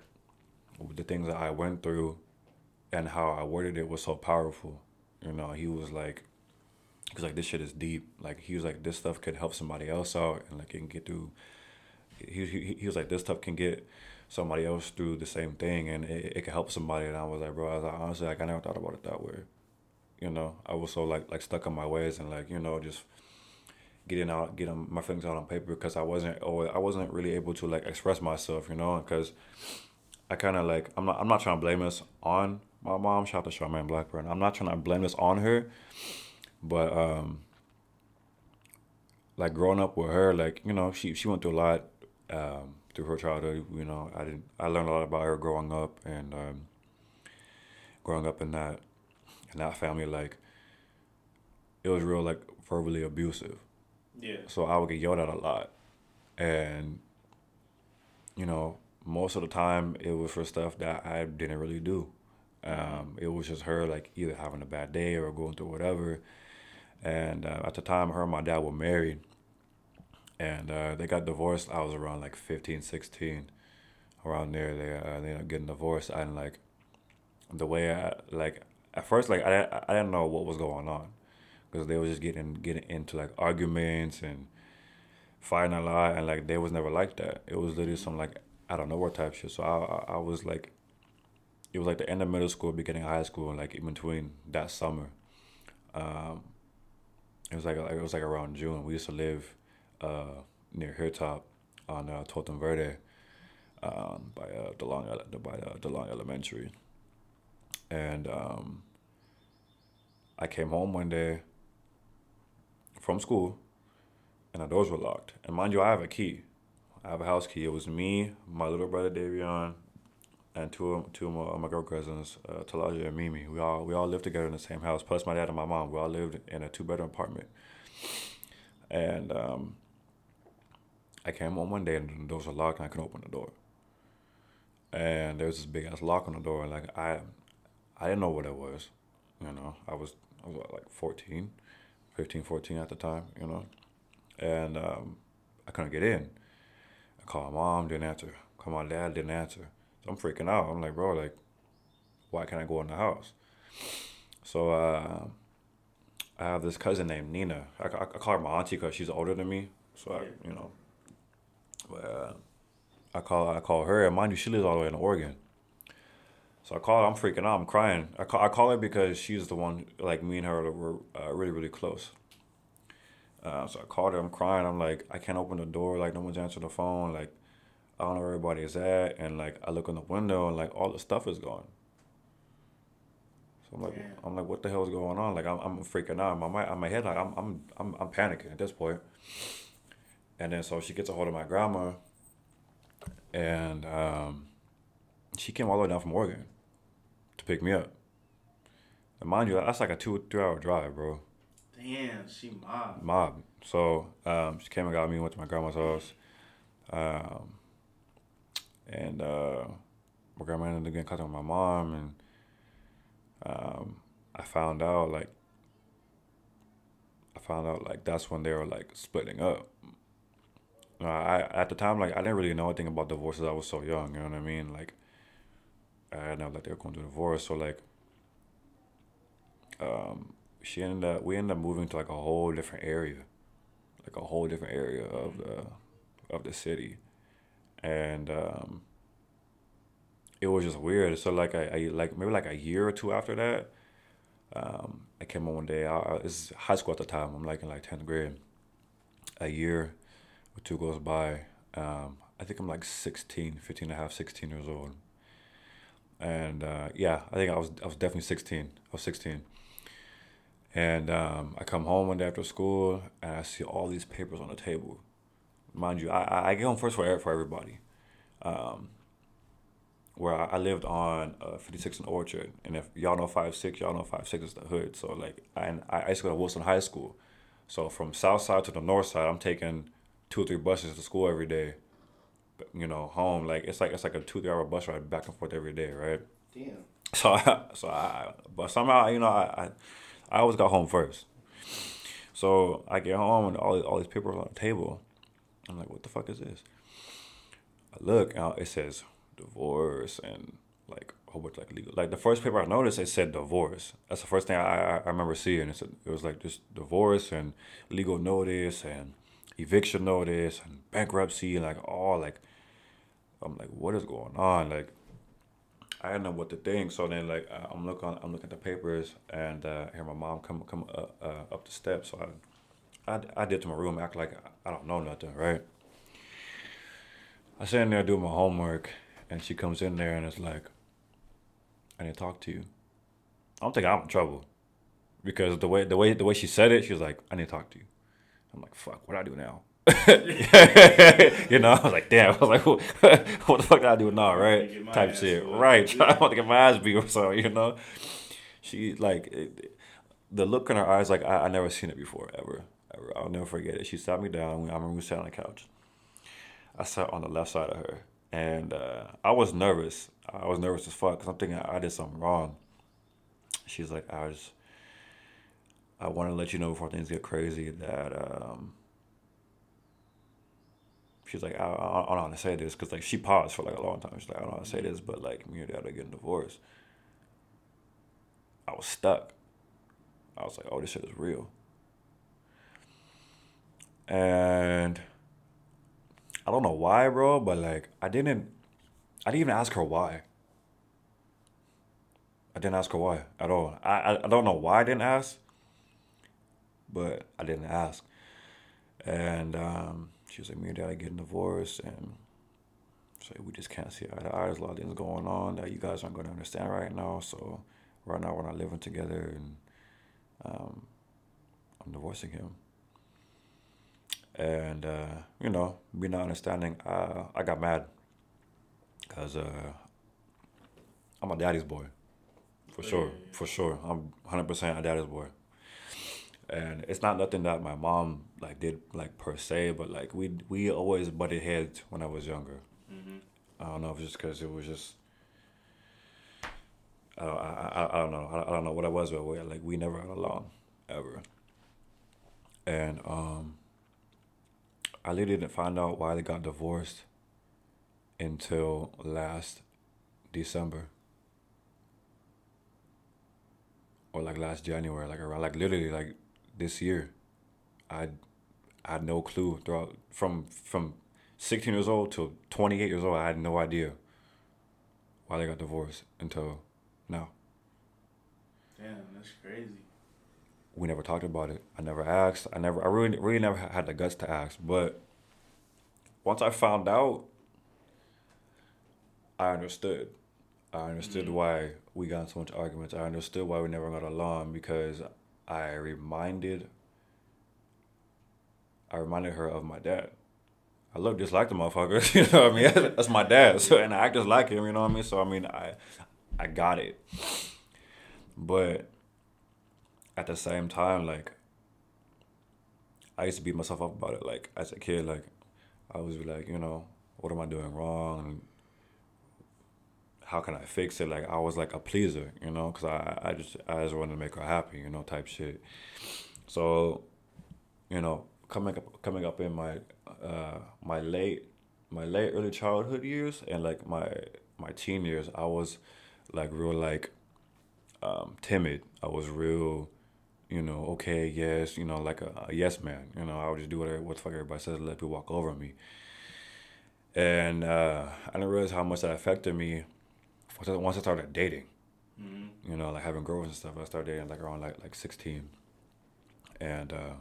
the things that I went through and how I worded it was so powerful. You know, he was like. He was like, this shit is deep. Like, he was like, this stuff could help somebody else out and, like, it can get through he, he, he was like, this stuff can get somebody else through the same thing and it, it can help somebody. And I was like, bro, I was like, honestly, like, I never thought about it that way. You know, I was so like, like stuck in my ways and like, you know, just getting out, getting my feelings out on paper because I wasn't, or I wasn't really able to like express myself, you know, because I kind of like I'm not I'm not trying to blame this on my mom. Shout out to Charmaine Blackburn. I'm not trying to blame this on her, but um, like growing up with her, like you know, she she went through a lot um, through her childhood. You know, I didn't I learned a lot about her growing up and um, growing up in that in that family. Like it was real like verbally abusive. Yeah. So I would get yelled at a lot, and you know, most of the time it was for stuff that I didn't really do. Um, it was just her like either having a bad day or going through whatever. And uh, at the time, her and my dad were married, and uh, they got divorced. I was around like 15, 16, around there. They uh, they ended up getting divorced, and like the way I like at first like I I didn't know what was going on, because they were just getting getting into like arguments and fighting a lot, and like they was never like that. It was literally some like I don't know what type shit. So I I was like, it was like the end of middle school, beginning of high school, and like in between that summer. Um, it was like it was like around June. We used to live uh, near Hilltop on uh, Totem Verde um, by uh, DeLong by uh, DeLong Elementary, and um, I came home one day from school, and the doors were locked. And mind you, I have a key. I have a house key. It was me, my little brother Davion, and two of, two of my, my girl cousins, uh, Talaja and Mimi. We all we all lived together in the same house. Plus my dad and my mom. We all lived in a two bedroom apartment. And um, I came home one day and the doors were locked and I couldn't open the door. And there was this big ass lock on the door. And like I, I didn't know what it was. You know, I was I was like 14, 15, 14 at the time. You know, and um, I couldn't get in. I called my mom, didn't answer. Called my dad, didn't answer. So I'm freaking out. I'm like, bro, like, why can't I go in the house? So uh, I have this cousin named Nina. I, I, I call her my auntie because she's older than me. So I, you know, but uh, I call I call her, and mind you, she lives all the way in Oregon. So I call her. I'm freaking out. I'm crying. I call I call her because she's the one. Like me and her were uh, really really close. Uh, so I called her. I'm crying. I'm like, I can't open the door. Like no one's answering the phone. Like I don't know where everybody is at. And like I look in the window and like all the stuff is gone. So I'm like, Yeah. I'm like, what the hell is going on? Like I'm, I'm freaking out. My mind, my head, like I'm, I'm, I'm, I'm panicking at this point. And then so she gets a hold of my grandma, and um, she came all the way down from Oregon to pick me up. And mind you, that's like a two, three hour drive, bro Damn, she mob. mob. So um, she came and got me, went to my grandma's house. Um, and uh, my grandma ended up getting contact with my mom, and um, I found out like I found out like that's when they were like splitting up. I at the time like I didn't really know anything about divorces. I was so young, you know what I mean? Like I didn't know like they were going through divorce, so like um, she ended up we ended up moving to like a whole different area like a whole different area of the of the city. And um it was just weird. So like I, I like maybe like a year or two after that um i came on one day. I, I it's high school at the time. I'm like in like 10th grade. A year or two goes by. Um i think i'm like 16 15 and a half 16 years old and uh yeah i think i was i was definitely 16 i was 16 and um, I come home one day after school and I see all these papers on the table. Mind you, I, I- get home first for, for everybody. Um, where I, I lived on uh, 56 and Orchard. And if y'all know 56, y'all know 56 is the hood. So, like, and I, I used to go to Wilson High School. So, from south side to the north side, I'm taking two or three buses to school every day. You know, home, like, it's like it's like a two, three hour bus ride back and forth every day, right? Damn. So I, so I, but somehow you know I, I, I always got home first. So I get home and all all these papers on the table. I'm like, what the fuck is this? I look and it says divorce and like a whole bunch like legal. Like the first paper I noticed, it said divorce. That's the first thing I I, I remember seeing. It, said, it was like just divorce and legal notice and eviction notice and bankruptcy and like all like. I'm like, what is going on? Like, I don't know what to think. So then, like, I'm looking, I'm looking at the papers, and uh, hear my mom come come uh, uh, up the steps. So I I, I did to my room, act like I don't know nothing, right? I sit in there doing my homework, and she comes in there and it's like, I need to talk to you. I don't think I'm in trouble because the way the way the way she said it, she was like, I need to talk to you. I'm like, fuck, what do I do now? you know, I was like, damn. I was like, what, the fuck do I do now, right? Type shit, right? I want to get my ass beat or something, you know. She like it, the look in her eyes, like I, I never seen it before, ever, ever. I'll never forget it. She sat me down. I remember we sat on the couch. I sat on the left side of her, and uh, I was nervous. I was nervous as fuck because I'm thinking I did something wrong. She's like, I was. I want to let you know before things get crazy that um, she's like, I, I, I don't want to say this because like she paused for like a long time. She's like, I don't want to say this, but like me and dad are getting divorced. I was stuck. I was like, oh, this shit is real. And I don't know why, bro, but like I didn't I didn't even ask her why. I didn't ask her why at all. I, I, I don't know why I didn't ask, but I didn't ask. And um, she was like, me and dad are getting divorced and so we just can't see eye to eye. There's a lot of things going on that you guys aren't going to understand right now. So right now we're not living together and um, I'm divorcing him. And, uh, you know, me not understanding, uh, I got mad because uh, I'm a daddy's boy. For sure, for sure. I'm 100% a daddy's boy. And it's not nothing that my mom like did like per se, but like we we always butted heads when I was younger. Mm-hmm. I don't know if it's just because it was just I don't, I, I, I don't know. I, I don't know what it was, but we, like we never got along ever. And um, I literally didn't find out why they got divorced until last December. Or like last January, like around like literally like this year. I I had no clue throughout from from sixteen years old to twenty eight years old, I had no idea why they got divorced until now. Damn, that's crazy. We never talked about it. I never asked. I never. I really, really never had the guts to ask. But once I found out, I understood. I understood mm-hmm. why we got so much arguments. I understood why we never got along because I reminded. I reminded her of my dad. I look just like the motherfucker. You know what I mean? That's my dad. So and I act just like him. You know what I mean? So I mean, I I got it. But at the same time, like I used to beat myself up about it. Like as a kid, like I was like, you know, what am I doing wrong? How can I fix it? Like I was like a pleaser, you know, because I I just I just wanted to make her happy, you know, type shit. So, you know, coming up coming up in my uh my late my late early childhood years and like my my teen years, I was like real like um, timid. I was real, you know, okay, yes, you know, like a, a yes man. You know, I would just do whatever what the fuck everybody says, let people walk over me. And uh, I didn't realize how much that affected me once I started dating. Mm-hmm. You know, like having girls and stuff. I started dating like around like like sixteen, and uh,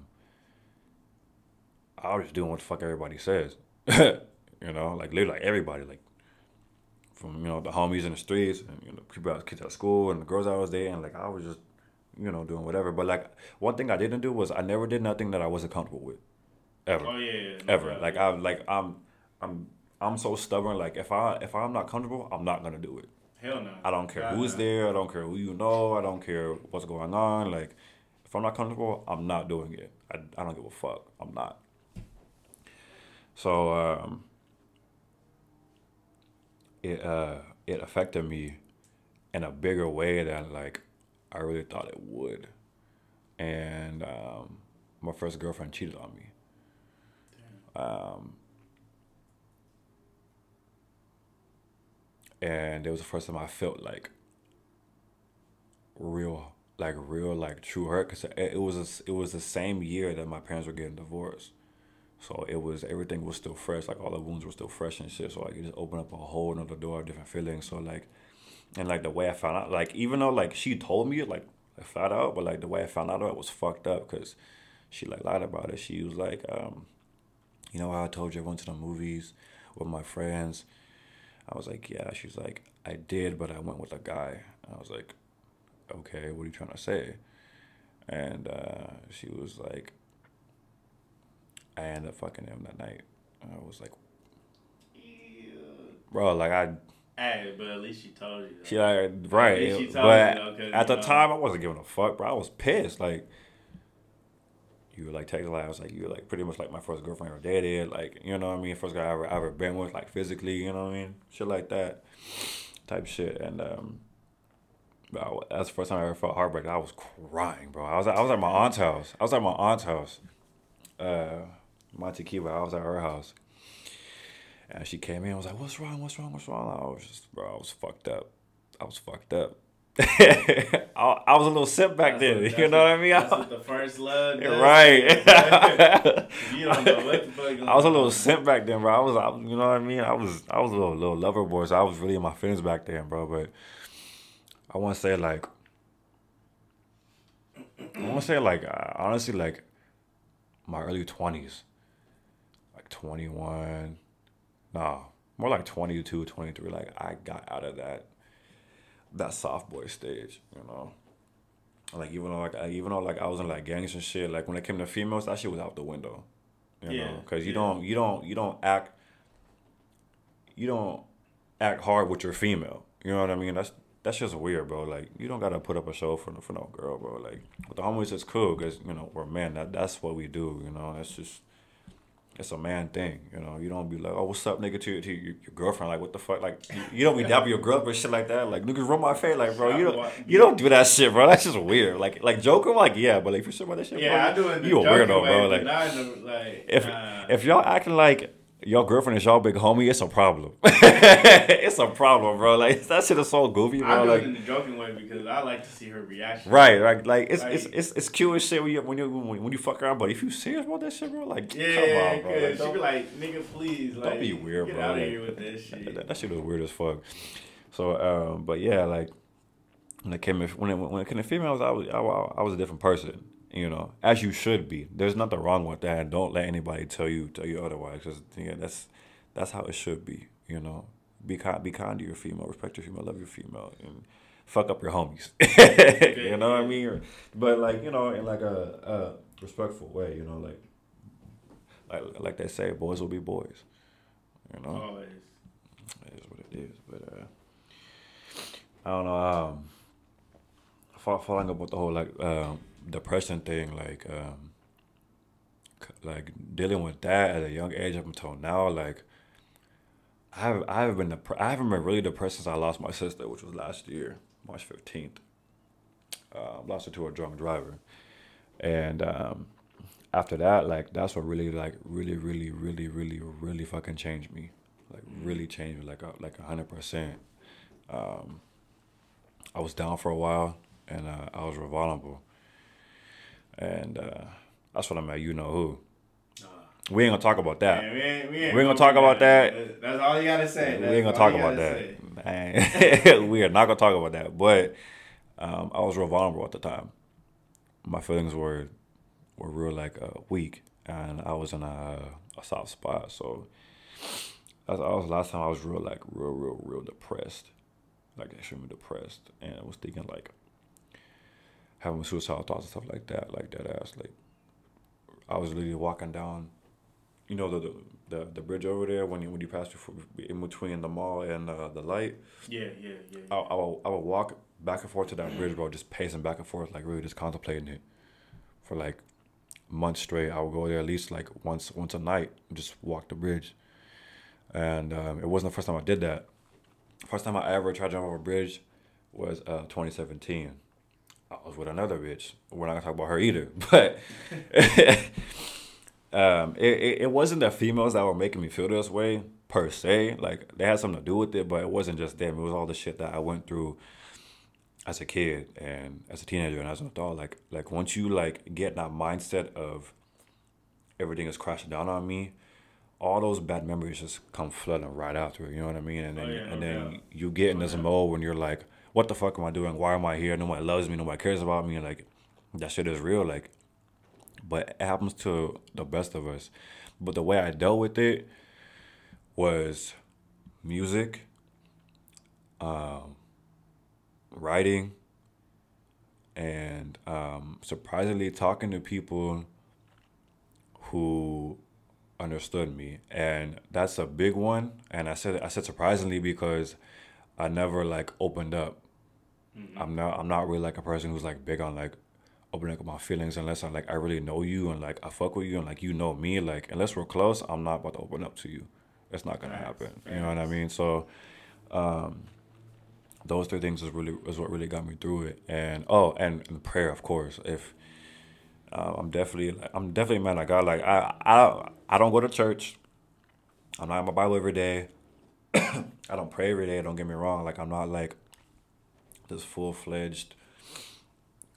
I was just doing what the fuck everybody says. you know, like literally like everybody, like from you know the homies in the streets and you know people out kids at school and the girls I was dating. Like I was just you know doing whatever. But like one thing I didn't do was I never did nothing that I wasn't comfortable with, ever. Oh yeah, yeah ever. like I like I'm I'm I'm so stubborn. Like if I if I'm not comfortable, I'm not gonna do it. Hell no. I don't care God who's no. there. I don't care who you know. I don't care what's going on. Like if I'm not comfortable, I'm not doing it. I, I don't give a fuck. I'm not. So um, it uh it affected me in a bigger way than like I really thought it would. And um, my first girlfriend cheated on me. Um, and it was the first time I felt like real, like real, like true hurt. Cause it, was a, it was the same year that my parents were getting divorced. So it was everything was still fresh, like all the wounds were still fresh and shit. So like it just open up a whole another door of different feelings. So like, and like the way I found out, like even though like she told me like flat out, but like the way I found out it was fucked up because she like lied about it. She was like, um, you know how I told you I went to the movies with my friends. I was like, yeah. She's like, I did, but I went with a guy. I was like, okay, what are you trying to say? And uh, she was like, I ended up fucking him that night. I was like, bro, like I. Hey, but at least she told you. Though. She like right, she told but you, at the know. time I wasn't giving a fuck, bro. I was pissed. Like you were like like I was like you were like pretty much like my first girlfriend ever dated, like you know what I mean, first guy I ever I ever been with, like physically, you know what I mean, shit like that, type shit, and um. I- that's the first time I ever felt heartbreak. I was crying, bro. I was I was at my aunt's house. I was at my aunt's house, uh, Monte Kiva. I was at her house, and she came in. I was like, "What's wrong? What's wrong? What's wrong?" I was just, bro. I was fucked up. I was fucked up. I, I was a little simp back That's then. what- you know what I mean? That's what the first love. does. right. you don't know what the fuck. I was a little simp back then, bro. I was, I, you know what I mean. I was, I was a little, little lover boy. So I was really in my feelings back then, bro. But I want to say like, I want to say like, uh, honestly, like my early twenties, like twenty one, no, more like 22, 23. Like I got out of that, that soft boy stage, you know. Like even though like even though like I was in like gangs and shit, like when it came to females, that shit was out the window. You Yeah, know, because you yeah. don't you don't you don't act you don't act hard with your female. You know what I mean? That's that's just weird, bro. Like you don't gotta put up a show for no- for no girl, bro. Like with the homies, it's cool because you know we're men. That that's what we do. You know, that's just it's a man thing. You know, you don't be like, oh, what's up, nigga, to, to your, your girlfriend? Like, what the fuck? Like, you, you don't be dapping your girl or shit like that. Like, niggas run my face, like, bro, you don't you don't do that shit, bro. That's just weird. Like, like joking, like, yeah, but like, if you shit about that shit, Yeah, I do it. you a weirdo, way, bro. Like, not in the, like if nah. if y'all acting like your girlfriend is y'all big homie, it's a problem. it's a problem, bro. Like that shit is so goofy, I bro. do Like it in the joking way because I like to see her reaction. right, right. Like it's it's Like- it's it's cute as shit when you when you when, you fuck around. But if you serious about that shit, bro, like Yeah, come on, bro. Like, she don't- be like, nigga, please, like, be weird, get bro. out of here with this shit. that, that shit was weird as fuck. So, um, but yeah, like when it came when it, when it came to females, I was I, I was a different person. You know, as you should be. There's nothing wrong with that. Don't let anybody tell you tell you otherwise. Because yeah, that's that's how it should be. You know, be kind be kind to your female, respect your female, love your female, and fuck up your homies. you know what I mean? Or- but like you know, in like a, a respectful way. You know, like like like they say, boys will be boys. You know. Always. It is what it is. But uh, I don't know. Um, following up with the whole like um, depression thing, like um, like dealing with that at a young age up until now, like I have I haven't been dep- I haven't been really depressed since I lost my sister, which was last year, March fifteenth. Uh, lost her to a drunk driver, and um, after that, like that's what really like really really really really really fucking changed me like really changed me like a, like a hundred percent. Um, I was down for a while and uh, I was vulnerable, and uh, that's what I'm at. you know who. We ain't gonna talk about that. Man, we ain't, we ain't We ain't gonna talk about that. That's all you gotta say. we ain't gonna talk about that. Man. we are not gonna talk about that. But um, I was real vulnerable at the time. My feelings were were real like uh, weak, and I was in a, a soft spot. So that's that was the last time I was real like real real real depressed, like extremely depressed, and I was thinking like having suicidal thoughts and stuff like that, like that ass. Like I was literally walking down, you know the the, the, the bridge over there when you when you pass before, in between the mall and uh, the light. Yeah, yeah, yeah. I, I, would, I would walk back and forth to that bridge, bro, just pacing back and forth, like really just contemplating it for like months straight. I would go there at least like once once a night, and just walk the bridge. And um, it wasn't the first time I did that. First time I ever tried to jump over a bridge was uh, 2017. I was with another bitch. We're not gonna talk about her either, but um, it, it, it wasn't the females that were making me feel this way per se. Like they had something to do with it, but it wasn't just them. It was all the shit that I went through as a kid and as a teenager and as an adult. Like like once you like get that mindset of everything is crashing down on me, all those bad memories just come flooding right after. You know what I mean? And then Oh, yeah, and then you get in No this mode when you're like, what the fuck am I doing? Why am I here? Nobody loves me. Nobody cares about me. Like that shit is real. Like but it happens to the best of us. But the way I dealt with it was music, um, writing, and um, surprisingly talking to people who understood me, and that's a big one. And I said I said surprisingly because I never like opened up. Mm-hmm. I'm not I'm not really like a person who's like big on like opening up my feelings unless I'm like I really know you and like I fuck with you and like you know me. Like unless we're close, I'm not about to open up to you. It's not gonna happen. You know what I mean? So um those three things is really is what really got me through it. And oh, and, and prayer, of course. If uh, I'm definitely I'm definitely a man of God. Like I I I don't go to church. I'm not in my Bible every day. I don't pray every day. Don't get me wrong. Like I'm not like this full fledged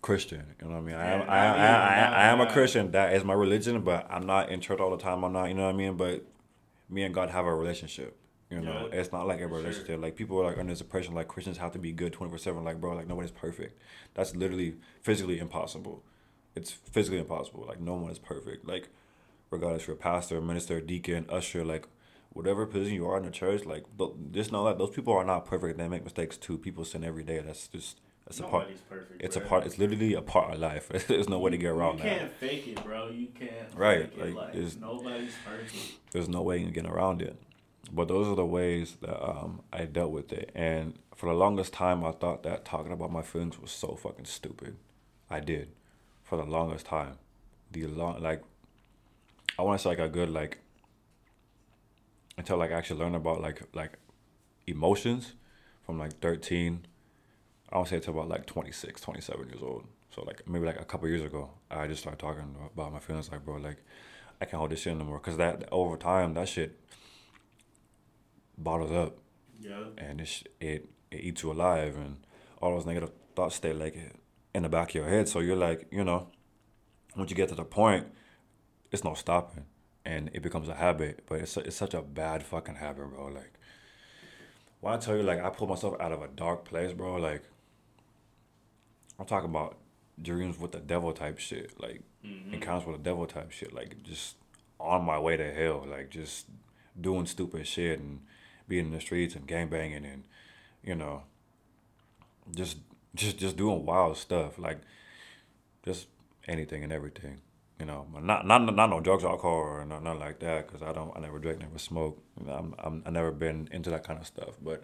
Christian. You know what I mean? I am I, I, I, I, am a Christian. That is my religion, but I'm not in church all the time. I'm not. You know what I mean? But me and God have a relationship. You know, yeah, it's not like a relationship. Sure. Like people are like under this impression like Christians have to be good twenty four seven. Like bro, like nobody's perfect. That's literally physically impossible. It's physically impossible. Like no one is perfect. Like regardless if you're a pastor, minister, deacon, usher, like whatever position you are in the church, like just know that those people are not perfect. They make mistakes too. People sin every day. That's just that's Nobody's a part. Perfect, it's bro. a part. It's literally a part of life. there's no way to get around that. You can't that. fake it, bro. You can't. Right. Like, like there's nobody's perfect. There's no way you can get around it. But those are the ways that um, I dealt with it. And for the longest time, I thought that talking about my feelings was so fucking stupid. I did, for the longest time. The long like, I want to say like a good like. Until like I actually learned about like like, emotions, from like thirteen I don't say until about like 26, 27 years old. So like maybe like a couple years ago, I just started talking about my feelings. Like, bro, like I can't hold this shit anymore. Cause that over time, that shit bottles up. Yeah. And it it it eats you alive, and all those negative thoughts stay like in the back of your head. So you're like, you know, once you get to the point, it's no stopping, and it becomes a habit. But it's it's such a bad fucking habit, bro. Like, when I tell you, like, I pulled myself out of a dark place, bro. Like, I'm talking about dreams with the devil type shit, like mm-hmm. encounters with the devil type shit, like just on my way to hell, like just doing stupid shit and being in the streets and gang banging and you know just just just doing wild stuff like just anything and everything you know not not not no drugs or alcohol or nothing like that because i don't i never drink never smoke you know, I'm, I'm i never been into that kind of stuff but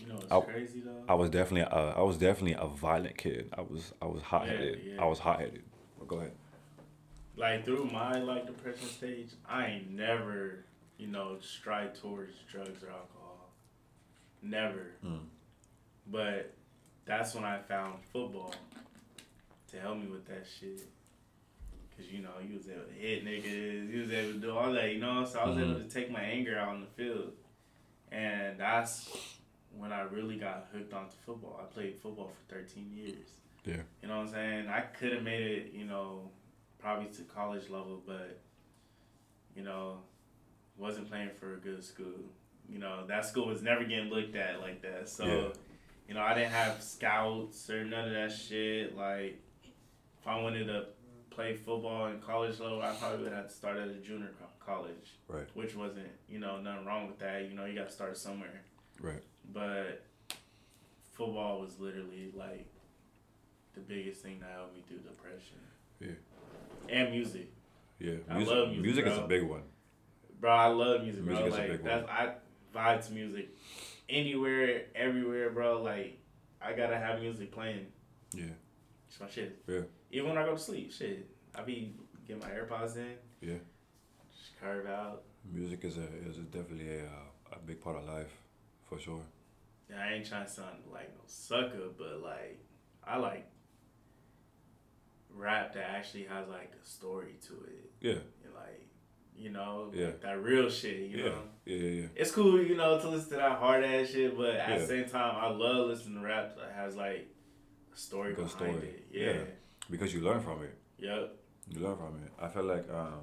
you know it's I, crazy though? I was definitely a, i was definitely a violent kid. I was i was hot-headed. yeah, yeah. i was hot-headed. But go ahead. Like through my like depression stage i ain't never you know stride towards drugs or alcohol. Never. Mm. but that's when i found football to help me with that shit Cause you know you was able to hit niggas, you was able to do all that, you know. So I was mm-hmm. able to take my anger out on the field, and that's when I really got hooked onto football. I played football for thirteen years. Yeah. You know what I'm saying? I could have made it, you know, probably to college level, but you know, wasn't playing for a good school. You know, that school was never getting looked at like that. So, yeah. you know, I didn't have scouts or none of that shit. Like, if I wanted to play football in college level, I probably would have started at a junior college. Right. Which wasn't, you know, nothing wrong with that. You know, you got to start somewhere. Right. But football was literally like the biggest thing that helped me through depression. Yeah. And music. Yeah. Music, I love music. Music bro. is a big one. Bro, I love music, music bro. like that's one. I vibe to music anywhere, everywhere, bro. Like I gotta have music playing. Yeah. It's my shit. Yeah. Even when I go to sleep, shit, I be get my AirPods in. Yeah. Just carve out. Music is a is definitely a uh, a big part of life, for sure. Yeah, I ain't trying to sound like no sucker, but like I like rap that actually has like a story to it. Yeah. And like, you know, yeah. Like that real shit, you yeah. know? Yeah, yeah, yeah. It's cool, you know, to listen to that hard ass shit, but at yeah. the same time I love listening to rap that has like a story behind story. it. Yeah. yeah because you learn from it. Yeah. You learn from it. I feel like um,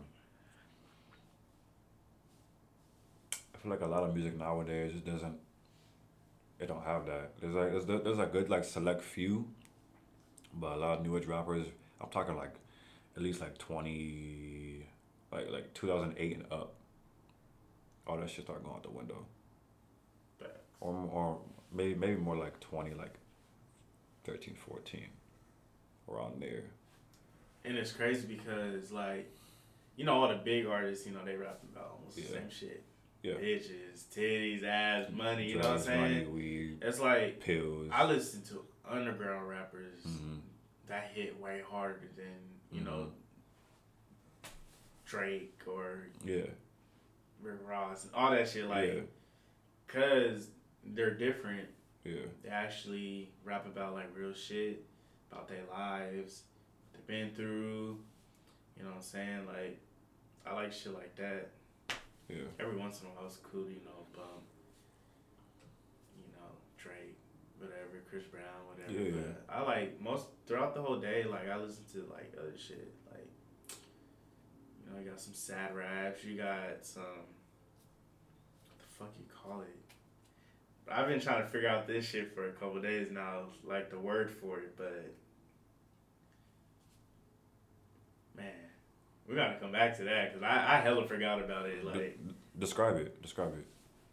I feel like a lot of music nowadays just doesn't. It don't have that. There's like there's there's a good like select few, but a lot of new age rappers. I'm talking like at least like twenty, like like two thousand eight and up. All that shit started going out the window. Or or maybe maybe more like twenty, like 13, 14. Around there. And it's crazy because like, you know, all the big artists, you know, they rapping about almost the same shit. Yeah. Bitches, titties, ass, money. You know what I'm saying? money, weed, It's like pills. I listen to underground rappers Mhm. that hit way harder than you know Mm-hmm. Drake or Yeah. Rick Ross and all that shit. Like, yeah. cause they're different. Yeah. They actually rap about like real shit about their lives, they've been through. You know what I'm saying? Like, I like shit like that. Yeah. Every once in a while, it's cool, you know, bump. You know, Drake, whatever, Chris Brown, whatever. Yeah, yeah. But I like most throughout the whole day. Like I listen to like other shit. Like, you know, you got some sad raps. You got some. What the fuck you call it? I've been trying to figure out this shit for a couple days now, like the word for it, but. Man, we gotta come back to that because I, I hella forgot about it. Like, De- describe it. Describe it.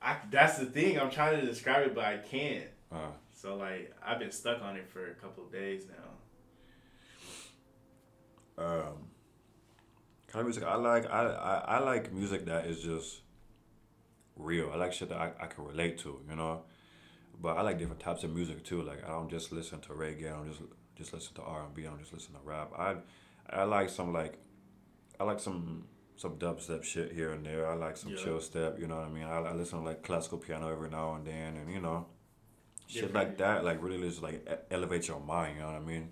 I that's the thing. I'm trying to describe it, but I can't. Uh, So like, I've been stuck on it for a couple of days now. um, kind of music I like. I, I I like music that is just real. I like shit that I, I can relate to. You know. But I like different types of music too. Like I don't just listen to reggae. I don't just just listen to R and B. I don't just listen to rap. I I like some like I like some some dubstep shit here and there. I like some Yeah. chill step. You know what I mean? I, I listen to like classical piano every now and then, and you know, shit Different. like that. Like really just like elevate your mind. You know what I mean?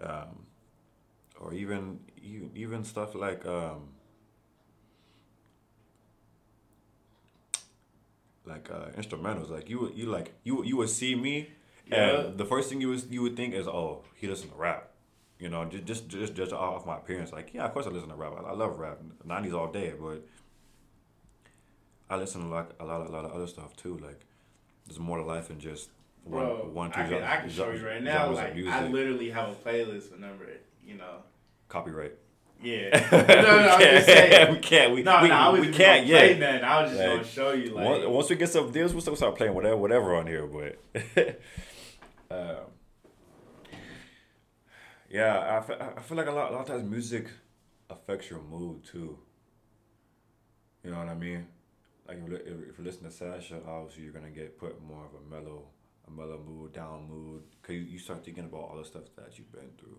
Um, or even even even stuff like um, like uh, instrumentals. Like you would you like you you would see me, Yeah. and the first thing you would you would think is, oh, he listens to rap. You know, just just just judge off my appearance. Like, yeah, of course I listen to rap. I, I love rap, nineties all day. But I listen to like a lot a lot of other stuff too. Like, there's more to life than just one Bro, one two I can, I can show you right now. Like. I literally have a playlist number. You know. copyright. Yeah. no, no, no, I'm just saying. we can't. We, No, we, no, I was we just can't play yet. nothing. I was just Like, gonna show you like. Once, once we get some deals, we'll still start playing whatever, whatever on here. But um, yeah, I feel, I feel like a lot, a lot of times music affects your mood too. You know what I mean? Like if, you li- if if you listen to Sasha, obviously you're gonna get put more of a mellow, a mellow mood, down mood, cause you, you start thinking about all the stuff that you've been through.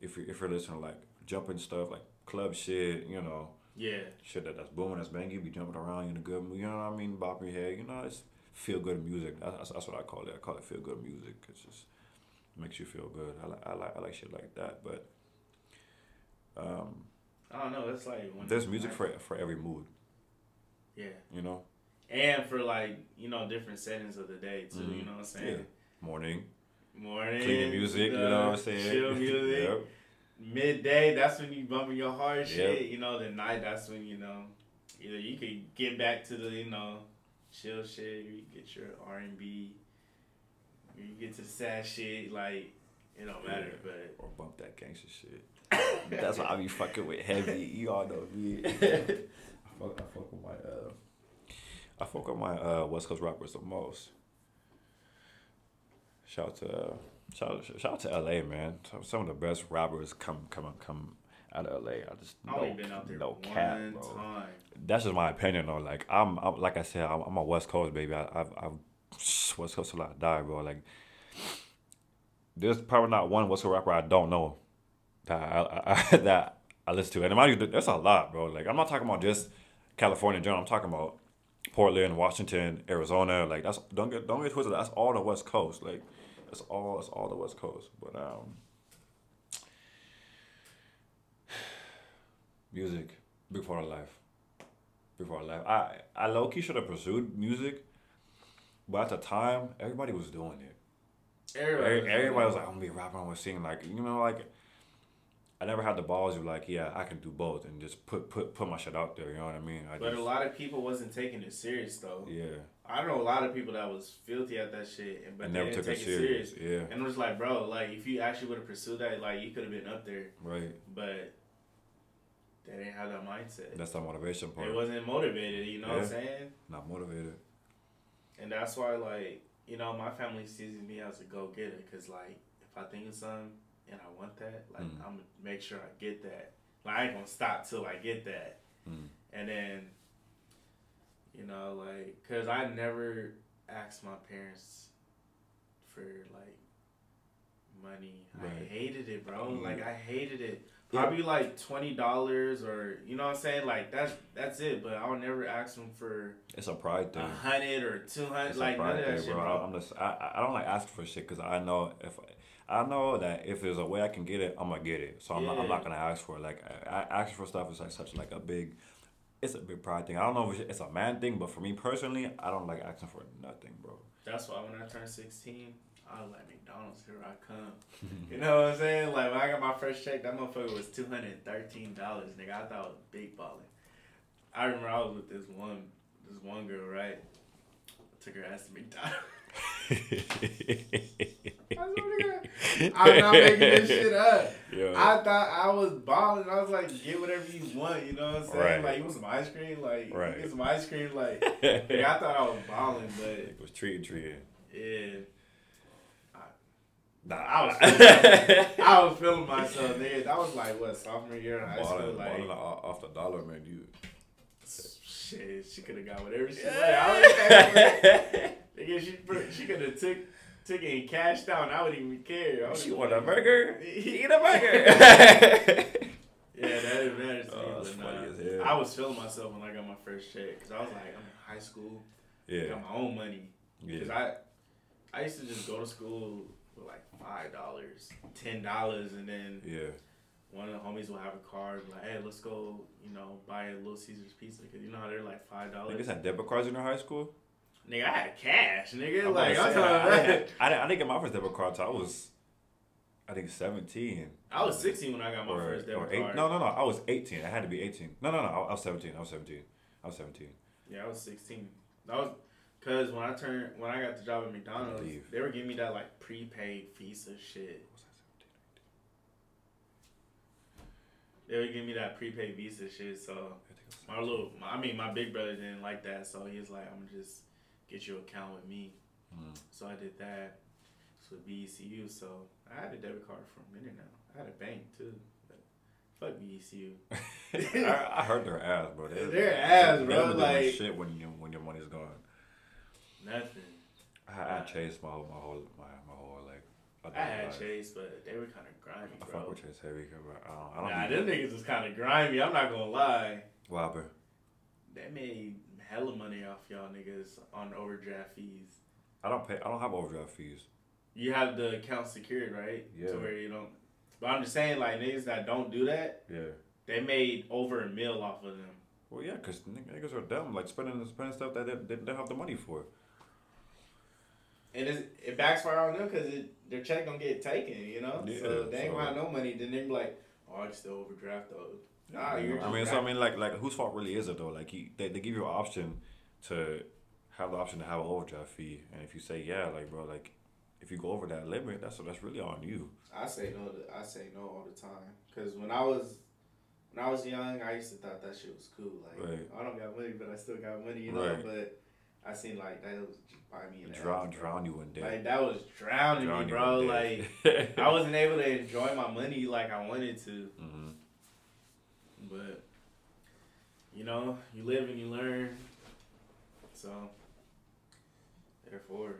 If you if you're listening to like jumping stuff like club shit, you know, yeah. shit that that's booming, that's banging, you be jumping around in a good mood, you know what I mean? Bopping your head, you know, it's feel good music. That's, that's what I call it. I call it feel good music. It's just makes you feel good. I like I like I like shit like that. But um, I don't know. It's like when there's music for for every mood, Yeah. you know. And for like you know different settings of the day too. You Mhm. know what I'm saying? Yeah. Morning, Morning. cleaning music, you know what I'm saying? Chill music. Yep. Midday, that's when you bumping your hard shit. Yep. You know, the night, that's when you know, either you could get back to the you know, chill shit. You get your R and B. You get to sad shit. Like it don't matter, Yeah. but Or bump that gangster shit. That's why I be fucking with heavy. You all know me. I fuck, I fuck with my uh, I fuck with my uh West Coast rappers the most. Shout out to uh, shout shout out to LA man. Some- Some of the best rappers come come come out of LA. I just I no, been out there no one cap, bro. time. That's just my opinion though. Like I'm, I'm like I said, I'm, I'm a West Coast baby. I, I've, I've West Coast till I die, bro. Like there's probably not one West Coast rapper I don't know that I, I, that I listen to. And mind you, there's a lot, bro. Like I'm not talking about just California in general. I'm talking about Portland, Washington, Arizona. Like that's don't get don't get twisted. That's all the West Coast. Like that's all it's all the West Coast. But um, music, before of life. Part of life. I I low key should have pursued music, but at the time everybody was doing it. Everybody, Everybody was like, I'm gonna be rapper, I'm gonna sing. Like, you know, like, I never had the balls of like, yeah, I can do both and just put put put my shit out there. You know what I mean? I But just, a lot of people wasn't taking it serious though. yeah, I know a lot of people that was filthy at that shit, and but I they never didn't took it take serious. it serious. Yeah, And it was like, bro, like if you actually would have pursued that, like you could have been up there. right. But they didn't have that mindset. That's the motivation part. They wasn't motivated. You know what I'm saying? Not motivated. And that's why, like, you know, my family sees me as a go getter. Cause like, if I think of something and I want that, like, Mm. I'm gonna make sure I get that. Like, I ain't gonna stop till I get that. Mm. And then, you know, like, cause I never asked my parents for like money. I hated it, bro. Mm. Like, I hated it. Yeah. Probably like twenty dollars, or you know what I'm saying. Like that's that's it. But I'll never ask them for It's a pride thing. a hundred or two hundred. Like a none of pride that thing, shit, bro. bro. I'm just, I, I don't like asking for shit because I know if I know that if there's a way I can get it, I'm gonna get it. So I'm not, I'm not gonna ask for it. Like I, I, asking for stuff is like such like a big. It's a big pride thing. I don't know if it's, a man thing, but for me personally, I don't like asking for nothing, bro. That's why when I turned 16, I was like, McDonald's, here I come. you know what I'm saying? Like, when I got my first check, that motherfucker was $213, nigga. I thought it was big balling. I remember I was with this one, this one girl, right? I took her ass to McDonald's. I swear to God. I'm not making this shit up. Yo, I thought I was balling. I was like, get whatever you want. You know what I'm saying? Right. Like, you want some ice cream? Like, Right. get some ice cream? Like, nigga, I thought I was balling, but it was treating treating. yeah. Nah, I was I was feeling myself, nigga. That was like what sophomore year in high school. balling, Like balling off the dollar, man. You. shit, she could have got whatever she wanted. I was nigga, she she could have took took it and cashed out. and I wouldn't even care. I She want a burger? Eat a burger. Yeah, that didn't matter to me. Oh, that's but funny nah, as hell. I was feeling myself when I got my first check because I was like, I'm in high school, yeah, got my own money. Because yeah. I I used to just go to school with like five dollars, ten dollars, and then Yeah. one of the homies will have a card like, hey, let's go, you know, buy a Little Caesars pizza because you know how they're like five dollars. Niggas had debit cards in their high school. Nigga, I had cash, nigga. I'm like I'm I, I, talking didn't, I, didn't, I didn't get my first debit card I was, I think seventeen. I was 16 when I got my or, first debit eight, card. No, no, no. I was eighteen. I had to be eighteen. No, no, no. I, I was seventeen. I was seventeen. I was seventeen. Yeah, I was 16. That was because when I turned when I got the job at McDonald's, they were giving me that like prepaid Visa shit. Was I They were giving me that prepaid Visa shit. So 17? I I my little, I mean, my big brother didn't like that, so he was like, "I'm just get you an account with me." Mm. So I did that. So BECU. So I had a debit card for a minute now. I had a bank too. But fuck BECU. I, I heard their ass, bro. They, Their ass, they bro, doing like- shit when you when your money's gone. Nothing. I, I chased my whole my whole my, my whole like. I had life. Chase, but they were kind of grimy, I bro. fuck with Chase heavy, but I don't. I don't Nah, them niggas was kind of grimy. I'm not gonna lie. Happened? They made hella money off y'all niggas on overdraft fees. I don't pay. I don't have overdraft fees. You have the account secured, right? Yeah. To where you don't. But I'm just saying, like niggas that don't do that, Yeah. they made over a mil off of them. Well, yeah, cause niggas are dumb, like spending spending stuff that they, they don't have the money for. And it backfire on them because their check gonna get taken, you know. Yeah, so they ain't so- gonna have no money. Then they be like, "Oh, I just still overdraft though." Nah. I mean, so I mean, like, like whose fault really is it though? Like, you, they they give you an option to have the option to have an overdraft fee, and if you say yeah, like, bro, like, if you go over that limit, that's that's really on you. I say no. To, I say no all the time. Cause when I was, when I was young, I used to thought that shit was cool. Like Right. I don't got money, but I still got money, you know. Right. But I seen like that was just buy me an Drown, ass, drown you in debt. Like that was drowning Drown me, bro. Like. I wasn't able to enjoy my money like I wanted to. hmm But you know, you live and you learn. So therefore,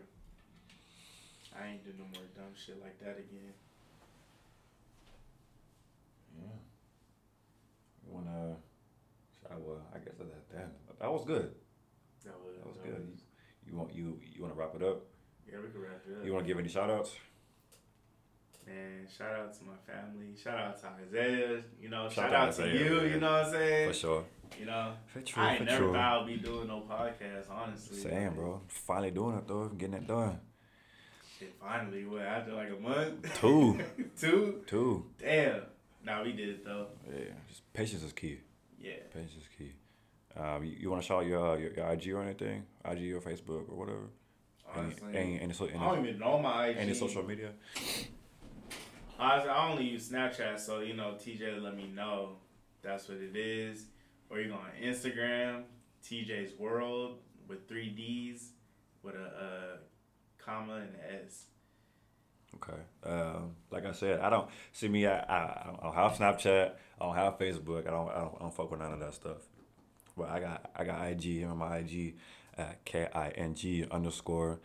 I ain't do no more dumb shit like that again. Yeah. You wanna? I well, I guess that that that was good. That was, That was good. You want you you want to wrap it up? Yeah, we can wrap it up. You want to give any shout outs? Man, shout out to my family. Shout out to Isaiah. You know, Shout shout, out out, to Isaiah, you. man. You know what I'm saying? For sure. You know, For true. I ain't for never true. thought I'd be doing no podcast. Honestly, Same, bro. Finally doing it though. Getting it done. Shit, finally, what after like a month? Two. Two? Two. Damn. Nah, we did it though. Yeah. Just patience is key. Yeah. Patience is key. Um, you, you want to shout out your, uh, your your IG or anything? IG or Facebook or whatever? Honestly, Any any any, so, I don't even know my IG. any social media? Honestly, I only use Snapchat, so you know, TJ let me know. That's what it is. Or you go on Instagram, TJ's World with three D's with a, a comma and an S. Okay. Um, like I said, I don't see me. I, I, I don't have Snapchat. I don't have Facebook. I don't, I don't. I don't fuck with none of that stuff. But I got. I got IG. And my IG at K I N G underscore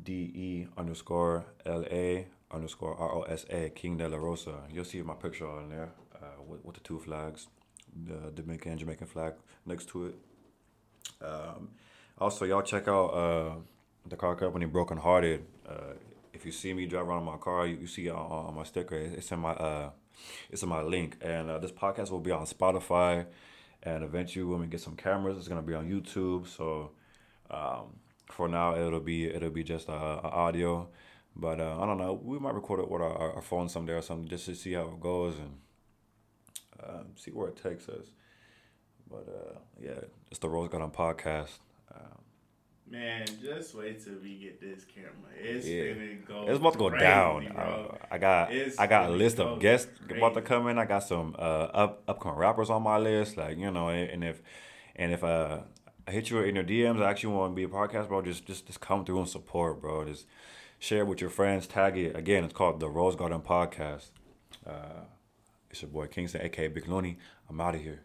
D E underscore L A underscore R O S A King De La Rosa. You'll see my picture on there uh, with, with the two flags, the Dominican and Jamaican flag next to it. Um, also, y'all check out uh, the car company Broken Hearted. Uh, if you see me drive around my car, you, you see on, on my sticker. It's in my uh, it's in my link. And uh, this podcast will be on Spotify, and eventually when we get some cameras, it's gonna be on YouTube. So um, for now, it'll be it'll be just a, a audio. But uh, I don't know. We might record it with our, our phone someday or something just to see how it goes and um, see where it takes us. But uh, yeah, it's the Rose Garden podcast. Um, Man, just wait till we get this camera. It's Yeah. gonna go. It's about to go crazy, down. Uh, I got It's I got a list of guests about to come in. I got some uh, up upcoming rappers on my list. Like you know, and, and if and if uh, I hit you in your DMs, I actually want to be a podcast, bro. Just just just come through and support, bro. Just share it with your friends. Tag it again. It's called the Rose Garden Podcast. Uh, it's your boy Kingston, aka Big Looney. I'm out of here.